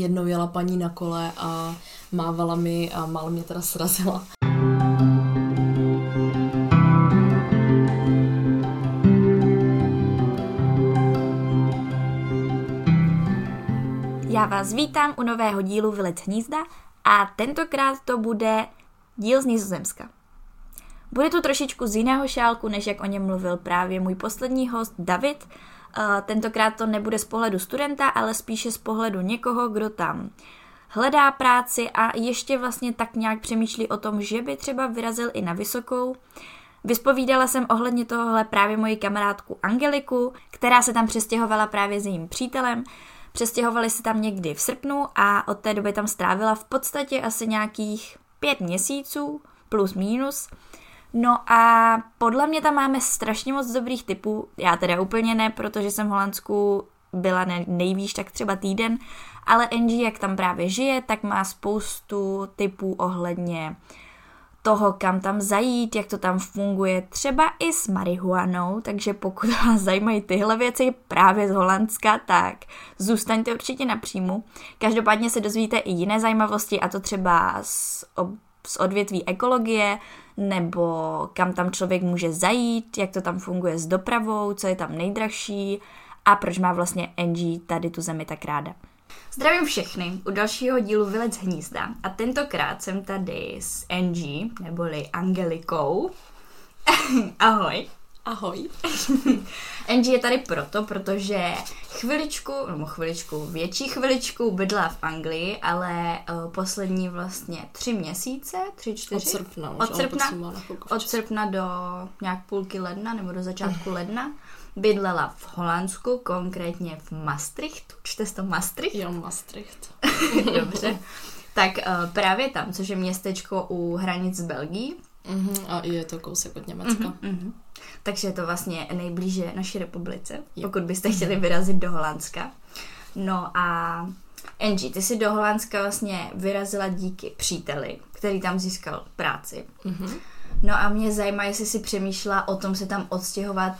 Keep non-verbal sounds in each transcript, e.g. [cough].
jednou jela paní na kole a mávala mi a málo mě teda srazila. Já vás vítám u nového dílu Vylec hnízda a tentokrát to bude díl z Nizozemska. Bude to trošičku z jiného šálku, než jak o něm mluvil právě můj poslední host David. Tentokrát to nebude z pohledu studenta, ale spíše z pohledu někoho, kdo tam hledá práci a ještě vlastně tak nějak přemýšlí o tom, že by třeba vyrazil i na vysokou. Vyspovídala jsem ohledně tohohle právě moji kamarádku Angeliku, která se tam přestěhovala právě s jejím přítelem. Přestěhovali se tam někdy v srpnu a od té doby tam strávila v podstatě asi nějakých pět měsíců, plus minus. No a podle mě tam máme strašně moc dobrých typů, já teda úplně ne, protože jsem v Holandsku byla nejvýš tak třeba týden, ale Angie, jak tam právě žije, tak má spoustu typů ohledně toho, kam tam zajít, jak to tam funguje, třeba i s marihuanou, takže pokud [laughs] vás zajímají tyhle věci právě z Holandska, tak zůstaňte určitě na příjmu. Každopádně se dozvíte i jiné zajímavosti, a to třeba z, z odvětví ekologie, nebo kam tam člověk může zajít, jak to tam funguje s dopravou, co je tam nejdražší a proč má vlastně Angie tady tu zemi tak ráda. Zdravím všechny u dalšího dílu Vylec hnízda a tentokrát jsem tady s Angie, neboli Angelikou. [laughs] Ahoj. Ahoj. [laughs] Angie je tady proto, protože chviličku, nebo chviličku, větší chviličku bydla v Anglii, ale uh, poslední vlastně tři měsíce, tři, čtyři? Od srpna. Od srpna, od srpna do nějak půlky ledna, nebo do začátku ledna bydlela v Holandsku, konkrétně v Maastrichtu. Čte to Maastricht? Jo, Maastricht. [laughs] Dobře. Tak uh, právě tam, což je městečko u hranic s Belgií. Uh-huh, a je to kousek od Německa. Uh-huh, uh-huh. Takže je to vlastně nejblíže naší republice, jo. pokud byste chtěli vyrazit do Holandska. No a Angie, ty jsi do Holandska vlastně vyrazila díky příteli, který tam získal práci. Uh-huh. No a mě zajímá, jestli si přemýšlela o tom se tam odstěhovat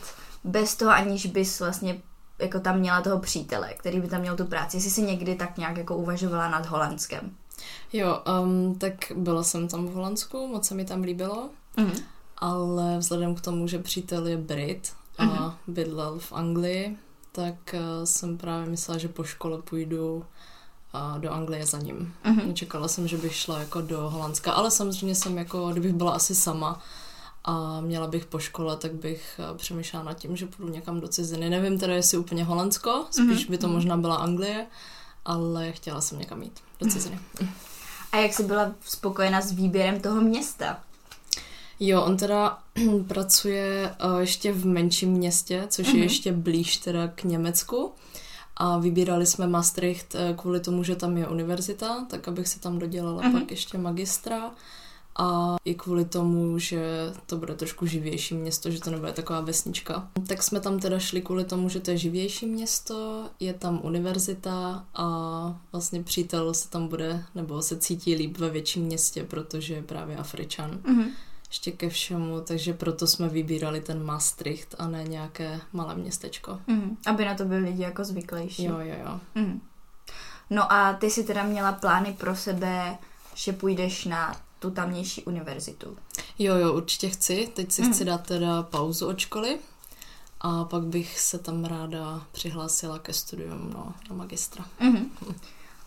bez toho, aniž bys vlastně jako tam měla toho přítele, který by tam měl tu práci. Jestli jsi někdy tak nějak jako uvažovala nad Holandskem. Jo, um, tak byla jsem tam v Holandsku, moc se mi tam líbilo, mm-hmm. Ale vzhledem k tomu, že přítel je Brit a mm-hmm. bydlel v Anglii, tak uh, jsem právě myslela, že po škole půjdu uh, do Anglie za ním. Mm-hmm. Čekala jsem, že bych šla jako do Holandska, ale samozřejmě jsem jako, kdybych byla asi sama, a měla bych po škole, tak bych eh, přemýšlela nad tím, že půjdu někam do ciziny. Nevím teda, jestli úplně Holandsko, spíš mm-hmm. by to možná byla Anglie, ale chtěla jsem někam jít do ciziny. A jak jsi byla spokojena s výběrem toho města? Jo, on teda [clears throat] pracuje uh, ještě v menším městě, což mm-hmm. je mhm. ještě blíž teda k Německu. A vybírali jsme Maastricht uh, kvůli tomu, že tam je univerzita, tak abych se tam dodělala mm-hmm. pak ještě magistra a i kvůli tomu, že to bude trošku živější město, že to nebude taková vesnička. Tak jsme tam teda šli kvůli tomu, že to je živější město, je tam univerzita a vlastně přítel se tam bude, nebo se cítí líp ve větším městě, protože je právě Afričan. Mm-hmm. Ještě ke všemu, takže proto jsme vybírali ten Maastricht a ne nějaké malé městečko. Mm-hmm. Aby na to byli lidi jako zvyklejší. Jo, jo, jo. Mm-hmm. No a ty si teda měla plány pro sebe, že půjdeš na tu tamnější univerzitu. Jo, jo, určitě chci. Teď si mm. chci dát teda pauzu od školy a pak bych se tam ráda přihlásila ke studium no, na magistra. Mm-hmm.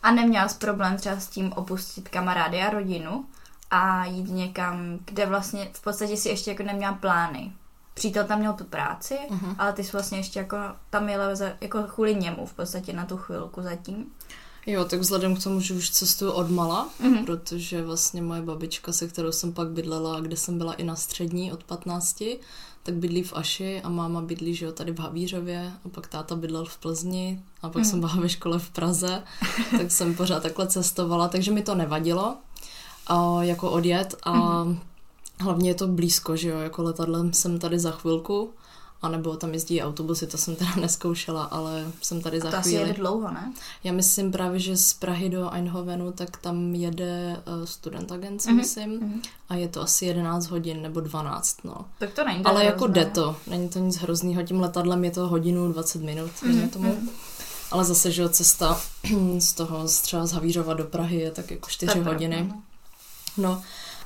A neměla jsi problém třeba s tím opustit kamarády a rodinu a jít někam, kde vlastně v podstatě si ještě jako neměla plány. Přítel tam měl tu práci, mm-hmm. ale ty jsi vlastně ještě jako tam jela za, jako kvůli němu v podstatě na tu chvilku zatím. Jo, tak vzhledem k tomu, že už cestuju od mala, mm-hmm. protože vlastně moje babička, se kterou jsem pak bydlela, kde jsem byla i na střední od 15, tak bydlí v Aši a máma bydlí, že jo, tady v Havířově a pak táta bydlel v Plzni a pak mm. jsem byla ve škole v Praze, tak jsem pořád takhle cestovala, takže mi to nevadilo a, jako odjet a mm. hlavně je to blízko, že jo, jako letadlem jsem tady za chvilku a nebo tam jezdí autobusy, to jsem teda [laughs] neskoušela, ale jsem tady za to chvíli. asi jede dlouho, ne? Já myslím právě, že z Prahy do Eindhovenu, tak tam jede uh, student agent, mm-hmm. myslím, mm-hmm. a je to asi 11 hodin nebo 12, no. Tak to není Ale jako jde to, není to nic hroznýho, tím letadlem je to hodinu 20 minut, mm-hmm. tomu. Mm-hmm. Ale zase, že cesta [clears throat] z toho třeba z Havířova do Prahy je tak jako 4 hodiny. No,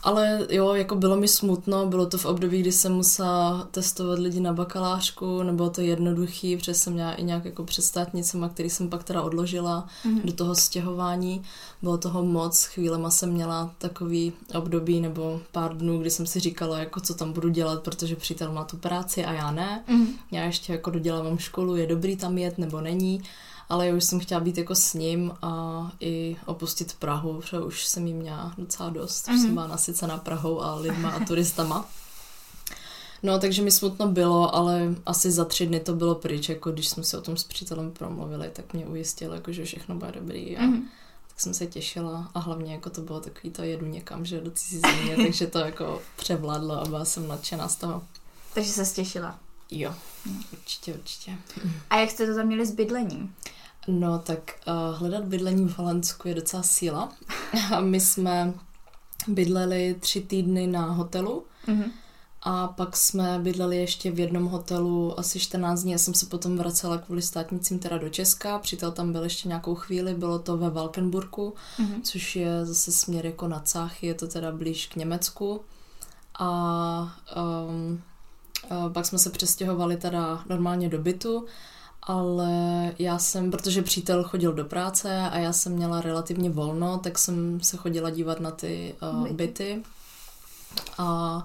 ale jo, jako bylo mi smutno, bylo to v období, kdy jsem musela testovat lidi na bakalářku, nebylo to jednoduchý, protože jsem měla i nějak jako předstátnicema, který jsem pak teda odložila mm-hmm. do toho stěhování. Bylo toho moc, chvílema jsem měla takový období nebo pár dnů, kdy jsem si říkala, jako co tam budu dělat, protože přítel má tu práci a já ne. Mm-hmm. Já ještě jako dodělávám školu, je dobrý tam jet nebo není ale já už jsem chtěla být jako s ním a i opustit Prahu, protože už jsem jí měla docela dost, mm-hmm. už jsem mhm. byla nasycená Prahou a lidma a turistama. No, takže mi smutno bylo, ale asi za tři dny to bylo pryč, jako když jsme se o tom s přítelem promluvili, tak mě ujistil, jako, že všechno bude dobrý a mm-hmm. tak jsem se těšila a hlavně jako to bylo takový to jedu někam, že do cizí země, [laughs] takže to jako převládlo a byla jsem nadšená z toho. Takže se těšila. Jo, určitě, určitě. A jak jste to tam měli s bydlením? No tak uh, hledat bydlení v Holandsku je docela síla. A my jsme bydleli tři týdny na hotelu mm-hmm. a pak jsme bydleli ještě v jednom hotelu asi 14 dní. Já jsem se potom vracela kvůli státnicím teda do Česka. Přítel tam byl ještě nějakou chvíli, bylo to ve Valkenburku, mm-hmm. což je zase směr jako na Cáchy, je to teda blíž k Německu. A um, uh, pak jsme se přestěhovali teda normálně do bytu ale já jsem, protože přítel chodil do práce a já jsem měla relativně volno, tak jsem se chodila dívat na ty uh, byty. A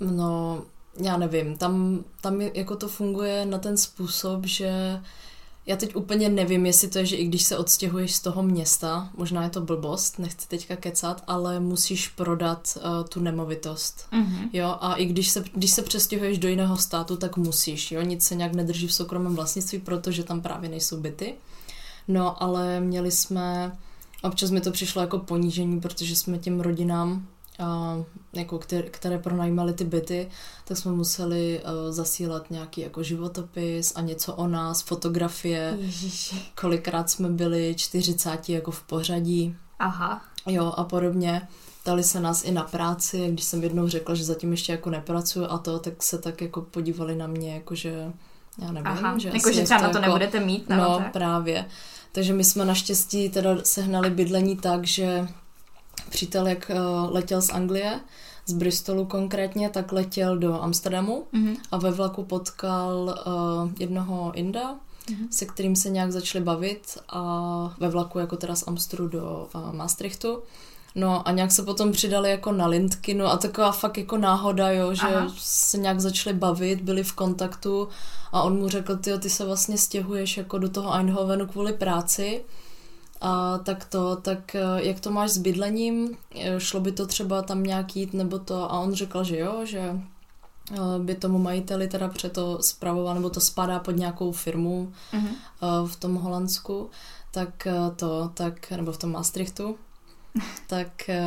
no, já nevím, tam, tam jako to funguje na ten způsob, že já teď úplně nevím, jestli to je, že i když se odstěhuješ z toho města, možná je to blbost, nechci teďka kecat, ale musíš prodat uh, tu nemovitost. Mm-hmm. Jo, a i když se, když se přestěhuješ do jiného státu, tak musíš, jo, nic se nějak nedrží v soukromém vlastnictví, protože tam právě nejsou byty. No, ale měli jsme, občas mi to přišlo jako ponížení, protože jsme těm rodinám a, jako které, které pronajímaly ty byty, tak jsme museli uh, zasílat nějaký jako životopis a něco o nás, fotografie. Ježiši. Kolikrát jsme byli 40 jako v pořadí. Aha. Jo a podobně. Dali se nás i na práci, když jsem jednou řekla, že zatím ještě jako nepracuju a to, tak se tak jako podívali na mě, jako že já nevím, Aha, že jako, že třeba na to jako, nebudete mít. No, no tak. právě. Takže my jsme naštěstí teda sehnali bydlení tak, že přítel, jak eh, letěl z Anglie, z Bristolu konkrétně, tak letěl do Amsterdamu mm-hmm. a ve vlaku potkal uh, jednoho Inda, mm-hmm. se kterým se nějak začali bavit a ve vlaku jako teda z Amstru do uh, Maastrichtu. No a nějak se potom přidali jako na Lindky, no a taková fakt jako náhoda, jo, že Aha. se nějak začali bavit, byli v kontaktu a on mu řekl, ty ty se vlastně stěhuješ jako do toho Eindhovenu kvůli práci a tak to, tak eh, jak to máš s bydlením, eh, šlo by to třeba tam nějak jít nebo to? A on řekl, že jo, že eh, by tomu majiteli teda to zpravoval, nebo to spadá pod nějakou firmu uh-huh. v tom Holandsku, tak to, tak, nebo v tom Maastrichtu, tak, eh,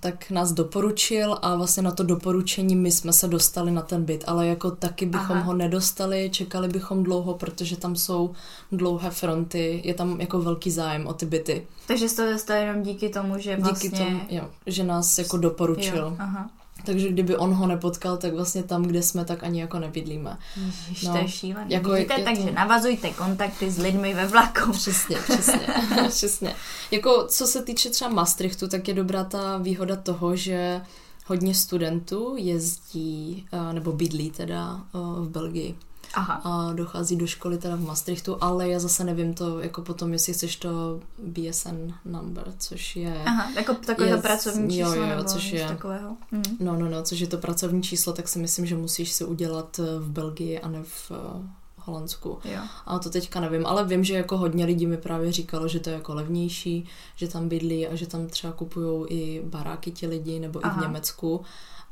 tak nás doporučil a vlastně na to doporučení my jsme se dostali na ten byt, ale jako taky bychom Aha. ho nedostali, čekali bychom dlouho, protože tam jsou dlouhé fronty, je tam jako velký zájem o ty byty. Takže jste to dostali jenom díky tomu, že vlastně... Díky tomu, jo, že nás jako doporučil. Jo, aha. Takže kdyby on ho nepotkal, tak vlastně tam, kde jsme, tak ani jako nebydlíme. Ježiš, no, to je šílené. Jako Vidíte, je, takže to... navazujte kontakty s lidmi ve vlaku. Přesně, přesně, [laughs] přesně. Jako co se týče třeba Maastrichtu, tak je dobrá ta výhoda toho, že hodně studentů jezdí, eh, nebo bydlí teda eh, v Belgii. Aha. a dochází do školy teda v Maastrichtu, ale já zase nevím to, jako potom, jestli chceš to BSN number, což je... Aha, jako takového pracovní číslo jo, jo, nebo což je, takového. Mhm. No, no, no, což je to pracovní číslo, tak si myslím, že musíš si udělat eh, v Belgii a ne v uh, Holandsku. Jo. A to teďka nevím, ale vím, že jako hodně lidí mi právě říkalo, že to je jako levnější, že tam bydlí a že tam třeba kupují i baráky ti lidi, nebo Aha. i v Německu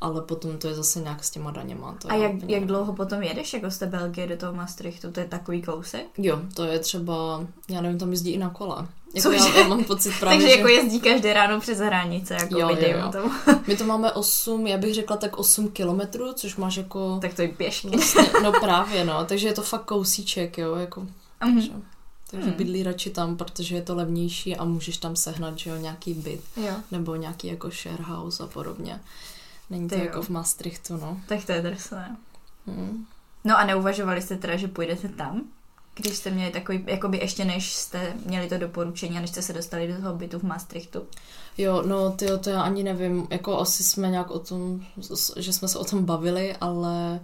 ale potom to je zase nějak s těma daněma. To a jak, jak dlouho potom jedeš jako z té Belgie do toho Maastrichtu? To je takový kousek? Jo, to je třeba, já nevím, tam jezdí i na kole. Jako já, já mám pocit [laughs] právě, Takže že... jako jezdí každé ráno přes hranice, jako jo, jo, jo. Tomu. My to máme 8, já bych řekla tak 8 kilometrů, což máš jako... [laughs] Tak to je pěšky. Vlastně, no právě, no, takže je to fakt kousíček, jo, jako... Mm-hmm. Takže, takže hmm. bydlí radši tam, protože je to levnější a můžeš tam sehnat, že jo, nějaký byt. Jo. Nebo nějaký jako share house a podobně. Není to Ty jako jo. v Maastrichtu, no. Tak to je drsné. Hmm. No a neuvažovali jste teda, že půjdete tam? když jste měli takový, jakoby ještě než jste měli to doporučení a než jste se dostali do toho bytu v Maastrichtu? Jo, no ty to já ani nevím, jako asi jsme nějak o tom, že jsme se o tom bavili, ale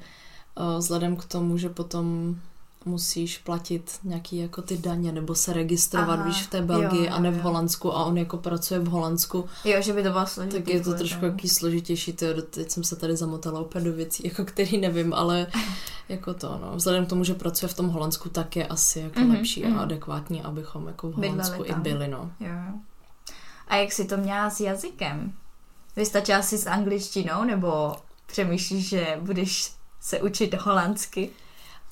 uh, vzhledem k tomu, že potom musíš platit nějaký jako ty daně nebo se registrovat, Aha, víš, v té Belgii jo, a ne v Holandsku a on jako pracuje v Holandsku. Jo, že by to bylo složitý. Tak je to trošku jaký složitější, to, teď jsem se tady zamotala opět do věcí, [laughs] jako který nevím, ale [laughs] jako to, no. Vzhledem k tomu, že pracuje v tom Holandsku, tak je asi jako mm-hmm, lepší mm-hmm. a adekvátní, abychom jako v Holandsku i byli, no. Jo. A jak si to měla s jazykem? Vystačila si s angličtinou, nebo přemýšlíš, že budeš se učit holandsky?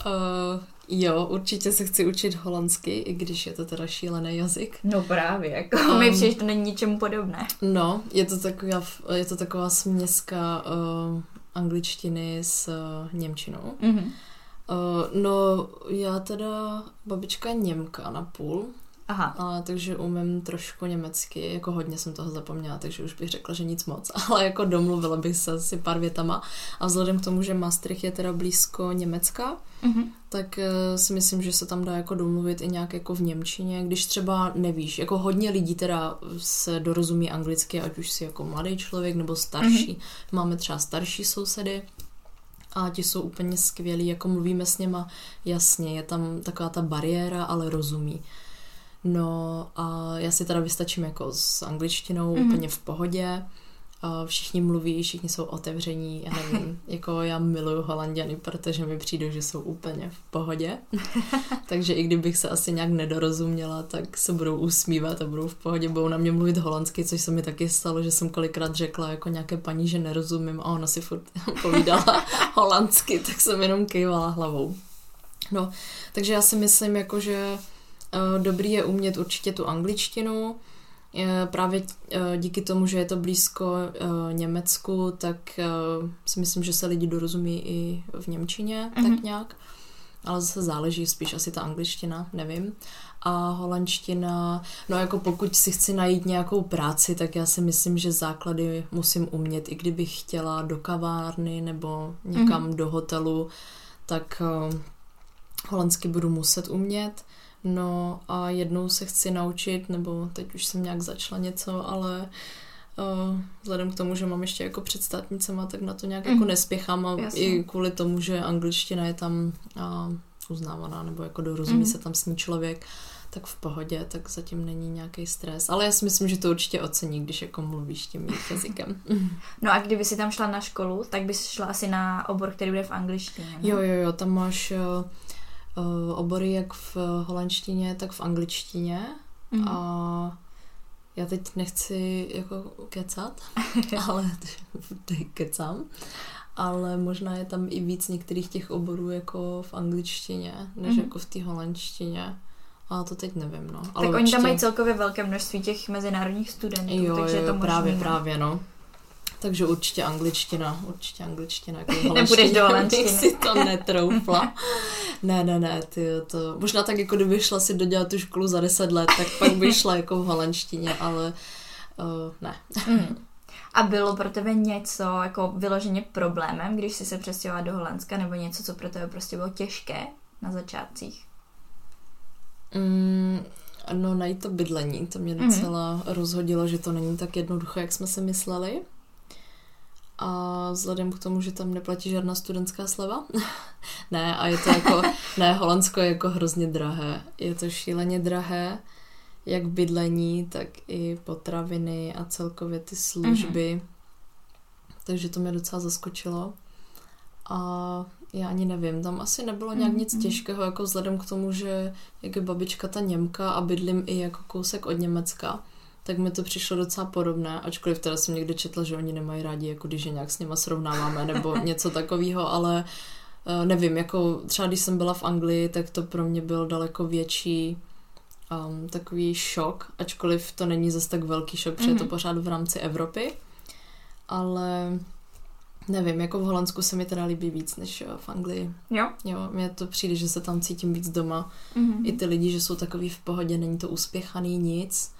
Uh, Jo, určitě se chci učit holandsky, i když je to teda šílený jazyk. No právě, jako um, mi přijde, to není ničemu podobné. No, je to taková, je to taková směska uh, angličtiny s uh, němčinou. Mm-hmm. Uh, no, já teda, babička Němka na půl, Aha. A, takže umím trošku německy, jako hodně jsem toho zapomněla, takže už bych řekla, že nic moc, [laughs] ale jako domluvila bych se asi pár větama a vzhledem k tomu, že Maastricht je teda blízko Německa, mm-hmm. tak uh, si myslím, že se tam dá jako domluvit i nějak jako v Němčině, když třeba nevíš, jako hodně lidí teda se dorozumí anglicky, ať už si jako mladý člověk nebo starší, mm-hmm. máme třeba starší sousedy, a ti jsou úplně skvělí, jako mluvíme s něma jasně, je tam taková ta bariéra, ale rozumí. No a já si teda vystačím jako s angličtinou mm-hmm. úplně v pohodě. A všichni mluví, všichni jsou otevření, já nevím, [laughs] jako já miluju holanděny, protože mi přijde, že jsou úplně v pohodě. [laughs] Takže i kdybych se asi nějak nedorozuměla, tak se budou usmívat a budou v pohodě, budou na mě mluvit holandsky, což se mi taky stalo, že jsem kolikrát řekla jako nějaké paní, že nerozumím a ona si furt [laughs] povídala holandsky, tak jsem jenom kejvala hlavou. No, takže já si myslím, jako, že dobrý je umět určitě tu angličtinu. Eh, právě eh, díky tomu, že je to blízko Německu, tak si myslím, že se lidi dorozumí i v Němčině, mm-hmm. tak mhm. nějak. Ale zase záleží spíš asi ta angličtina, nevím. A holandština, no jako pokud si chci najít nějakou práci, tak já si myslím, že základy musím umět, i kdybych chtěla do kavárny nebo někam mm-hmm. do hotelu, tak holandsky budu muset umět. No a jednou se chci naučit, nebo teď už jsem nějak začala něco, ale uh, vzhledem k tomu, že mám ještě jako před státnicema, tak na to nějak mm. jako mhm. nespěchám a Jasně. i kvůli tomu, že angličtina je tam uh, uznávaná, nebo jako dorozumí mm. se tam s ní člověk, tak v pohodě, tak zatím není nějaký stres. Ale já si myslím, že to určitě ocení, když jako mluvíš tím [laughs] jazykem. No a kdyby si tam šla na školu, tak bys šla asi na obor, který bude v angličtině. Ne? Jo, jo, jo, tam máš... Uh, obory jak v holandštině, tak v angličtině. Mm-hmm. A já teď nechci jako kecat, [laughs] ale [laughs] kecám. Ale možná je tam i víc některých těch oborů jako v angličtině, než mm-hmm. jako v té holandštině. A to teď nevím, no. Ale tak určitě... oni tam mají celkově velké množství těch mezinárodních studentů, jo, takže jo, jo, to právě, možný, právě, no. Takže určitě angličtina, určitě angličtina. Jako [laughs] Nepůjdeš do [laughs] holandštiny. si to [laughs] netroufla. ne, ne, ne, ty to, možná tak jako kdyby šla si dodělat tu školu za deset let, tak pak by šla jako v holandštině, ale uh, ne. Mm. A bylo pro tebe něco jako vyloženě problémem, když jsi se přestěhovala do Holandska, nebo něco, co pro tebe prostě bylo těžké na začátcích? Mm, no najít to bydlení, to mě mhm. docela mm. rozhodilo, že to není tak jednoduché, jak jsme si mysleli a vzhledem k tomu, že tam neplatí žádná studentská sleva. [laughs] ne, a je to jako, ne, Holandsko je jako hrozně drahé. Je to šíleně drahé, jak bydlení, tak i potraviny a celkově ty služby. Mm-hmm. Takže to mě docela zaskočilo. A já ani nevím, tam asi nebylo nějak nic mm-hmm. těžkého, jako vzhledem k tomu, že jak je babička ta Němka a bydlím i jako kousek od Německa, tak mi to přišlo docela podobné, ačkoliv teda jsem někde četla, že oni nemají rádi, jako když je nějak s nima srovnáváme nebo [laughs] něco takového, ale uh, nevím, jako třeba když jsem byla v Anglii, tak to pro mě byl daleko větší um, takový šok, ačkoliv to není zase tak velký šok, protože mm-hmm. je to mhm. pořád v rámci Evropy, ale nevím, jako v Holandsku se mi teda líbí víc než v Anglii. Jo? Jo, mně to přijde, že se tam cítím víc doma. Mm-hmm. I ty lidi, že jsou takový v pohodě, není to uspěchaný nic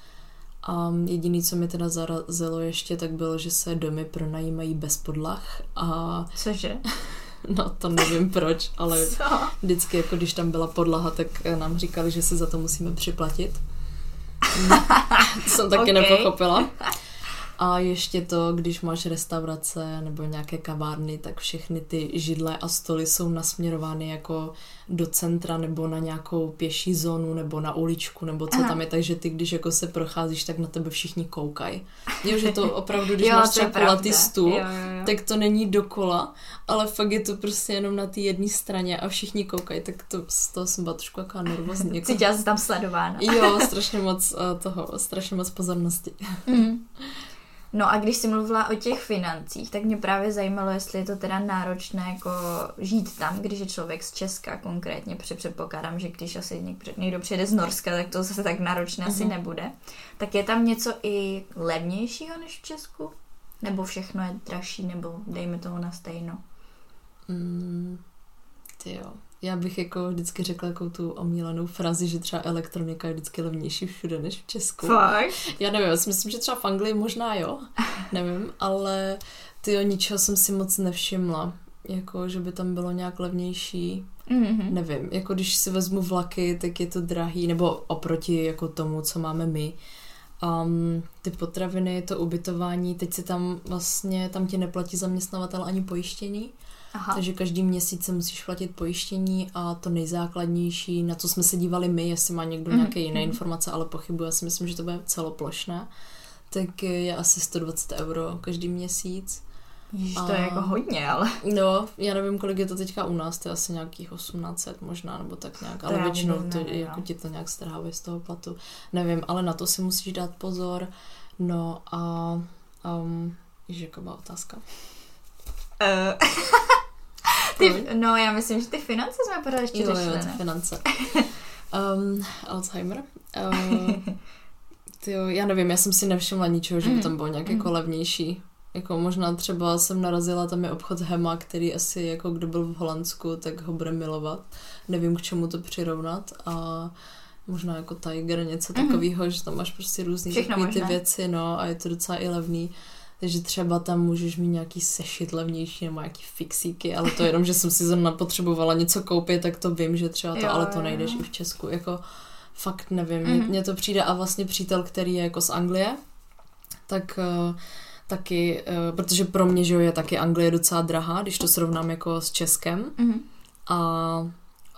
a jediný, co mi teda zarazilo ještě, tak bylo, že se domy pronajímají bez podlah. A... Cože? [laughs] No to nevím proč, ale Co? vždycky, jako když tam byla podlaha, tak nám říkali, že si za to musíme připlatit. to [laughs] jsem taky Ok. nepochopila. A ještě to, když máš restaurace nebo nějaké kavárny, tak všechny ty židle a stoly jsou nasměrovány jako do centra nebo na nějakou pěší zónu nebo na uličku nebo co Aha. tam je, takže ty, když jako se procházíš, tak na tebe všichni koukají. Jo, že to opravdu, když Jo, máš třeba kulatý stůl, Jo, jo, jo. tak to není dokola, ale fakt je to prostě jenom na té jedné straně a všichni koukají, tak to, z toho jsem byla trošku jaká nervózní. Jako, Cítila jsi tam sledována. jo, strašně moc uh, toho, strašně moc pozornosti. Mm. No a když jsi mluvila o těch financích, tak mě právě zajímalo, jestli je to teda náročné jako žít tam, když je člověk z Česka konkrétně, protože předpokládám, že když asi někdo, přijede z Norska, tak to zase tak náročné asi Mhm. nebude. Tak je tam něco i levnějšího než v Česku? Nebo všechno je dražší, nebo dejme toho na stejno? Mm, ty jo. Já bych jako vždycky řekla jako tu omílanou frazi, že třeba elektronika je vždycky levnější všude než v Česku. Fakt? Já nevím, já si myslím, že třeba v Anglii možná jo, [laughs] nevím, ale ty ničeho jsem si moc nevšimla, jako že by tam bylo nějak levnější, Mm-hmm. nevím, jako když si vezmu vlaky, tak je to drahý, nebo oproti jako tomu, co máme my. Um, ty potraviny, to ubytování, teď si tam vlastně, tam ti neplatí zaměstnavatel ani pojištění, Aha. takže každý měsíc si musíš platit pojištění a to nejzákladnější, na co jsme se dívali my, jestli má někdo Mhm, nějaké jiné mhm. informace, ale pochybuji, já si myslím, že to bude celoplošné, tak je asi 120 euro každý měsíc. Ježiš, to je jako hodně, ale... No, já nevím, kolik je to teďka u nás, to je asi nějakých 1800 možná, nebo tak nějak, ale většinou to, nevím, jako no. ti to nějak strhávají z toho platu. Nevím, ale na to si musíš dát pozor. No a um, ježiš, jaká byla otázka? Uh, [laughs] ty, no, já myslím, že ty finance jsme pořád ještě Jo, jo, řešili, ty ne? finance. Um, [laughs] Alzheimer. Uh, tyjo, já nevím, já jsem si nevšimla ničeho, že by Mhm. tam bylo nějak Mhm. jako levnější. Jako možná třeba jsem narazila, tam je obchod Hema, který asi jako kdo byl v Holandsku, tak ho bude milovat. Nevím, k čemu to přirovnat a možná jako Tiger, něco Mhm. takového, že tam máš prostě různé ty možné. věci, no a je to docela i levný. Takže třeba tam můžeš mít nějaký sešit levnější nebo nějaký fixíky, ale to jenom, že jsem si zrovna potřebovala něco koupit, tak to vím, že třeba to, Jo, ale to jo, nejdeš jo. i v Česku. Jako fakt nevím, Mhm. mně, mně to přijde a vlastně přítel, který je jako z Anglie, tak uh, taky, uh, protože pro mě, že jo, je taky Anglie docela drahá, když to srovnám jako s Českem Mhm. a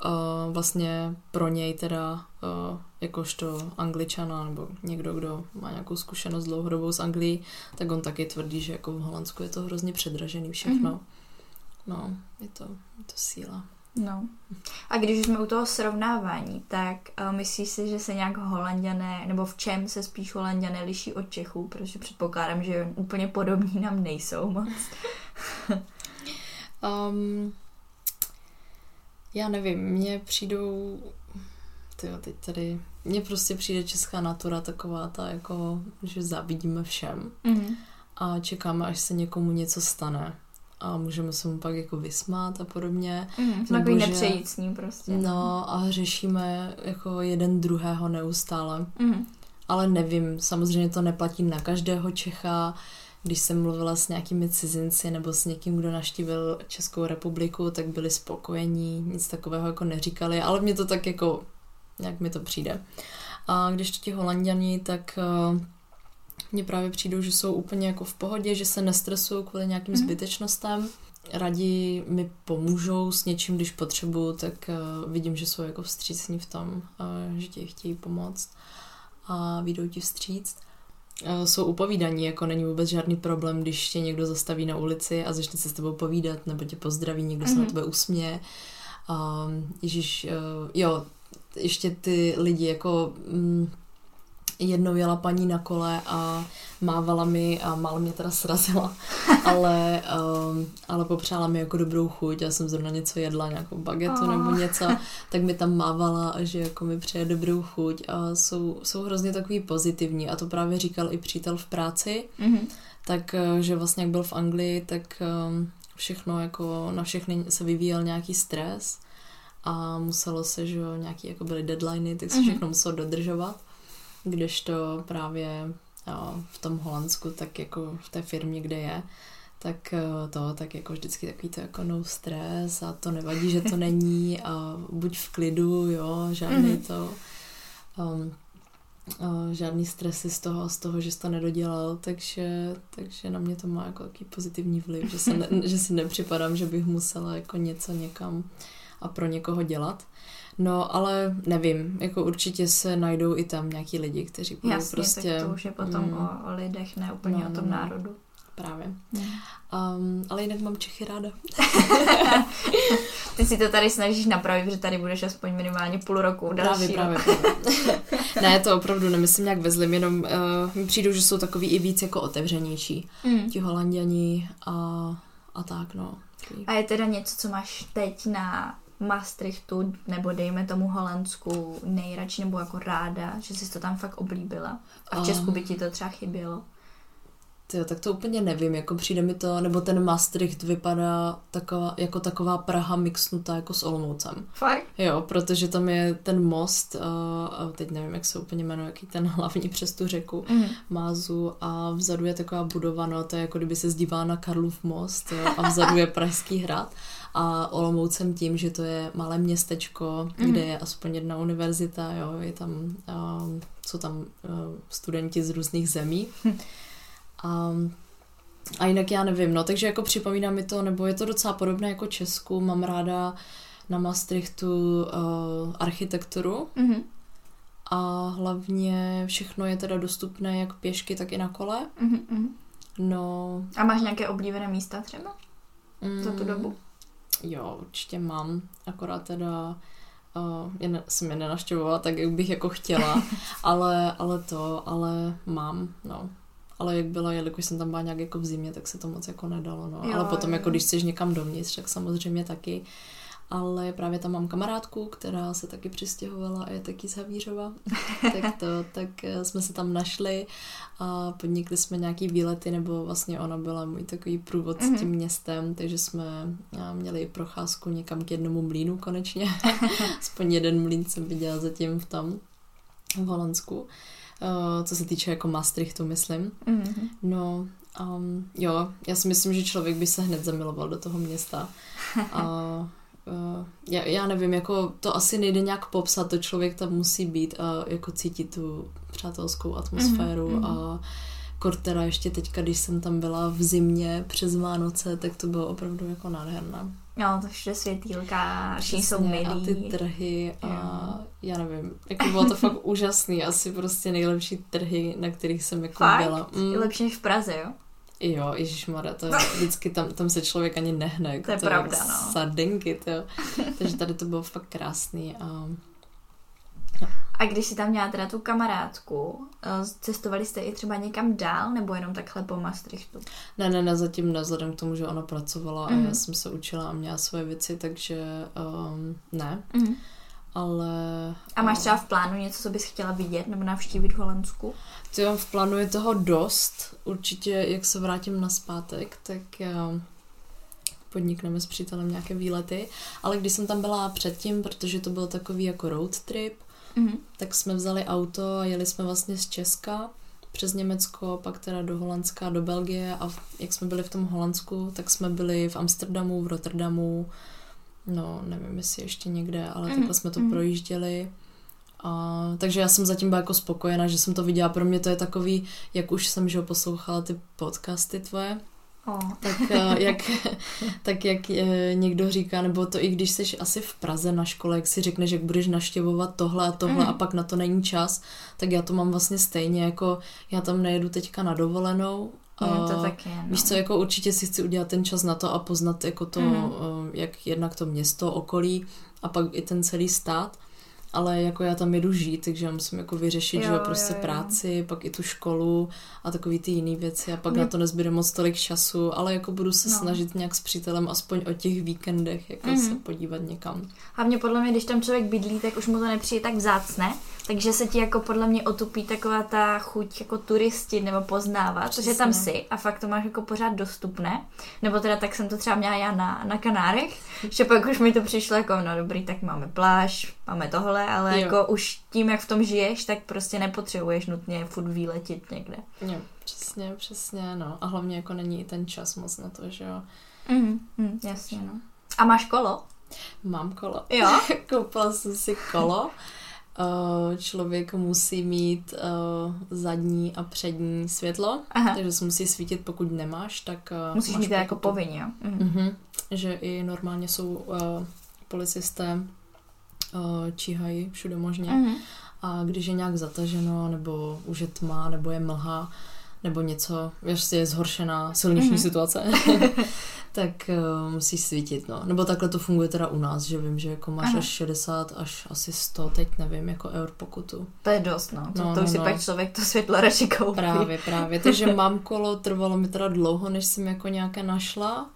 uh, vlastně pro něj teda uh, jakožto angličana nebo někdo, kdo má nějakou zkušenost dlouhodobou z Anglii, tak on taky tvrdí, že jako v Holandsku je to hrozně předražený všechno. Mhm. No, je to, je to síla. No. A když už jsme u toho srovnávání, tak uh, myslíš si, že se nějak holanděné, nebo v čem se spíš holanděné liší od Čechů, protože předpokládám, že úplně podobní nám nejsou moc. [laughs] Um, já nevím, mně přijdou, tyjo, teď tady, mně prostě přijde česká natura taková ta jako, že závidíme všem Mhm. a čekáme, až se někomu něco stane a můžeme se mu pak jako vysmát a podobně. Jsme takový že- nepřejícní prostě. No a řešíme jako jeden druhého neustále. Mhm. Ale nevím, samozřejmě to neplatí na každého Čecha. Když jsem mluvila s nějakými cizinci nebo s někým, kdo naštívil Českou republiku, tak byli spokojení, nic takového jako neříkali, ale mně to tak jako, jak mi to přijde. A když to ti holanděni, tak uh, mně právě přijdou, že jsou úplně jako v pohodě, že se nestresují kvůli nějakým Mhm. zbytečnostem. Radí mi pomůžou s něčím, když potřebuju, tak uh, vidím, že jsou jako vstřícní v tom, uh, že ti chtějí pomoct a vyjdou ti vstříc. Eh, Jsou upovídaní, jako není vůbec žádný problém, když tě někdo zastaví na ulici a začne se s tebou povídat, nebo tě pozdraví, někdo se na Mhm. tebe usměje. Um, Ježíš, uh, jo, ještě ty lidi, jako mm, jednou jela paní na kole a mávala mi a málo mě teda srazila, [laughs] ale, um, ale popřála mi jako dobrou chuť, já jsem zrovna něco jedla, nějakou bagetu Oh. nebo něco, tak mi tam mávala a že jako mi přeje dobrou chuť a jsou, jsou hrozně takový pozitivní a to právě říkal i přítel v práci, Mhm. tak eh, že vlastně jak byl v Anglii, tak um, všechno jako na všechny se vyvíjel nějaký stres a muselo se, že jo, nějaký jako byly deadliny, tak se Mhm. všechno muselo dodržovat, kdežto právě jo, v tom Holandsku, tak jako v té firmě, kde je, tak eh, to, tak jako vždycky takový to jako no stres a to nevadí, že to [laughs] není a buď v klidu, jo, žádný mm-hmm. to, um, uh, žádný stresy z toho, z toho, že jsi to nedodělal, takže, takže na mě to má jako takový pozitivní vliv, že, se ne, [laughs] že si nepřipadám, že bych musela jako něco někam a pro někoho dělat. No, ale nevím, jako určitě se najdou i tam nějaký lidi, kteří budou Jasně, prostě... tak to už je potom mm, o, o lidech, ne úplně no, o tom no, národu. Právě. Mm. Um, ale jinak mám Čechy ráda. [laughs] Ty si to tady snažíš napravit, protože tady budeš aspoň minimálně půl roku další Právě, právě. právě. [laughs] ne, to opravdu nemyslím nějak ve zlým, jenom uh, mi přijdu, že jsou takový i víc jako otevřenější. Mm. Ti holanděni a, a tak, no. A je teda něco, co máš teď na Maastrichtu, nebo dejme tomu Holandsku nejradši, nebo jako ráda, že jsi to tam fakt oblíbila? A v Česku by ti to třeba chybělo? Tyjo, tak to úplně nevím, jako přijde mi to, nebo ten Maastricht vypadá taková, jako taková Praha mixnutá jako s Olomoucem. Fakt? Jo, protože tam je ten most, uh, teď nevím, jak se úplně jmenuje, jaký ten [laughs] hlavní přes tu řeku, mm. Mázu a vzadu je taková budova, no to je jako kdyby se zdívala na Karlův most jo, a vzadu je Pražský hrad a Olomoucem tím, že to je malé městečko, mm. kde je aspoň jedna univerzita, jo, je tam, uh, jsou tam uh, studenti z různých zemí. [laughs] A, a jinak já nevím, no, takže jako připomíná mi to, nebo je to docela podobné jako Česku, mám ráda na Maastrichtu uh, architekturu mm-hmm. a hlavně všechno je teda dostupné jak pěšky, tak i na kole. Mm-hmm. No. A máš nějaké oblíbené místa třeba mm, za tu dobu? Jo, určitě mám, akorát teda uh, je, jsem je nenaštěvovala tak, jak bych jako chtěla, [laughs] ale, ale to, ale mám, no ale jak byla, jelikož jsem tam byla nějak jako v zimě, tak se to moc jako nedalo, no. Jo, ale potom, jo. jako když chceš někam dovnitř, tak samozřejmě taky. Ale právě tam mám kamarádku, která se taky přistěhovala a je taky z Havířova. [laughs] tak, to, tak eh, jsme se tam našli a podnikli jsme nějaký výlety, nebo vlastně ona byla můj takový průvod mm-hmm. s mhm. tím městem, takže jsme eh, měli procházku někam k jednomu mlínu konečně. [laughs] Aspoň jeden mlín jsem viděla zatím v tom v Holandsku. Uh, co se týče jako Maastrichtu, myslím. Mm-hmm. No, um, jo, já si myslím, že člověk by se hned zamiloval do toho města. [laughs] A uh, já, já nevím, jako to asi nejde nějak popsat, to člověk tam musí být a jako cítit tu přátelskou atmosféru mm-hmm. a Kortera ještě teďka, když jsem tam byla v zimě přes Vánoce, tak to bylo opravdu jako nádherné. No, to vše světýlka, všichni jsou milí. A ty trhy a jo. já nevím, jako bylo to fakt [laughs] úžasný, asi prostě nejlepší trhy, na kterých jsem jako fakt? byla. Mm. Lepší než v Praze, jo? Jo, Mara, to je [laughs] vždycky tam, tam se člověk ani nehne. Jako to je to pravda, je no. Sadenky, to. [laughs] Takže tady to bylo fakt krásný a a když si tam měla teda tu kamarádku, eh, cestovali jste i třeba někam dál, nebo jenom takhle po Maastrichtu? Ne, ne, ne, zatím ne, vzhledem k tomu, že ona pracovala mm. a já mhm. jsem se učila a měla svoje věci, takže um, ne. Mm. Ale... A máš třeba v plánu něco, co bys chtěla vidět nebo navštívit v Holandsku? Ty mám v plánu je toho dost. Určitě, jak se vrátím na zpátek, tak podnikneme s přítelem nějaké výlety. Ale když jsem tam byla předtím, protože to byl takový jako road trip, mm-hmm. tak jsme vzali auto a jeli jsme vlastně z Česka přes Německo, pak teda do Holandska, do Belgie a jak jsme byli v tom Holandsku, tak jsme byli v Amsterdamu, v Rotterdamu, no nevím jestli ještě někde, ale mm-hmm. takhle jsme to mm-hmm. projížděli. A, takže já jsem zatím byla jako spokojená, že jsem to viděla. Pro mě to je takový, jak už jsem že poslouchala ty podcasty tvoje, Oh. Tak, eh, [laughs] jak, tak jak eh, někdo říká, nebo to i když jsi asi v Praze na škole, jak si řekneš, jak budeš naštěvovat tohle a tohle mm. a pak na to není čas, tak já to mám vlastně stejně, jako já tam nejedu teďka na dovolenou, je to taky, no. Víš co, jako určitě si chci udělat ten čas na to a poznat jako to, mm. jak jednak to město, okolí a pak i ten celý stát ale jako já tam jedu žít, takže já musím jako vyřešit, jo, že prostě jo, jo. práci, pak i tu školu a takový ty jiné věci a pak Mě... na to nezbyde moc tolik času, ale jako budu se no. snažit nějak s přítelem aspoň o těch víkendech jako mm-hmm. se podívat někam. Hlavně podle mě, když tam člověk bydlí, tak už mu to nepřijde tak vzácné, takže se ti jako podle mě otupí taková ta chuť jako turisti nebo poznávat, protože tam si a fakt to máš jako pořád dostupné, nebo teda tak jsem to třeba měla já na, na Kanárech, že pak už mi to přišlo jako, no dobrý, tak máme pláž, máme tohle, ale jo. jako už tím, jak v tom žiješ, tak prostě nepotřebuješ nutně furt výletit někde. Jo, přesně, přesně, no. A hlavně jako není i ten čas moc na to, že jo. Mm, mm, jasně, no. A máš kolo? Mám kolo. Jo? [laughs] Koupila jsem si kolo. Uh, člověk musí mít uh, zadní a přední světlo, Aha. takže se musí svítit, pokud nemáš, tak uh, Musíš mít jako povinně, jo? Mhm. Uh-huh. Že i normálně jsou uh, policisté uh, číhají všude možně. Uh-huh. A když je nějak zataženo, nebo už je tma, nebo je mlha, nebo něco, jestli je zhoršená silniční uh-huh. situace, [laughs] tak uh, musíš svítit, no. Nebo takhle to funguje teda u nás, že vím, že jako máš Aha. až 60, až asi 100, teď nevím, jako eur pokutu. To je dost, no. To, no, to už no, si no. pak člověk to světlo radši koupí. Právě, právě. Takže [laughs] mám kolo, trvalo mi teda dlouho, než jsem jako nějaké našla.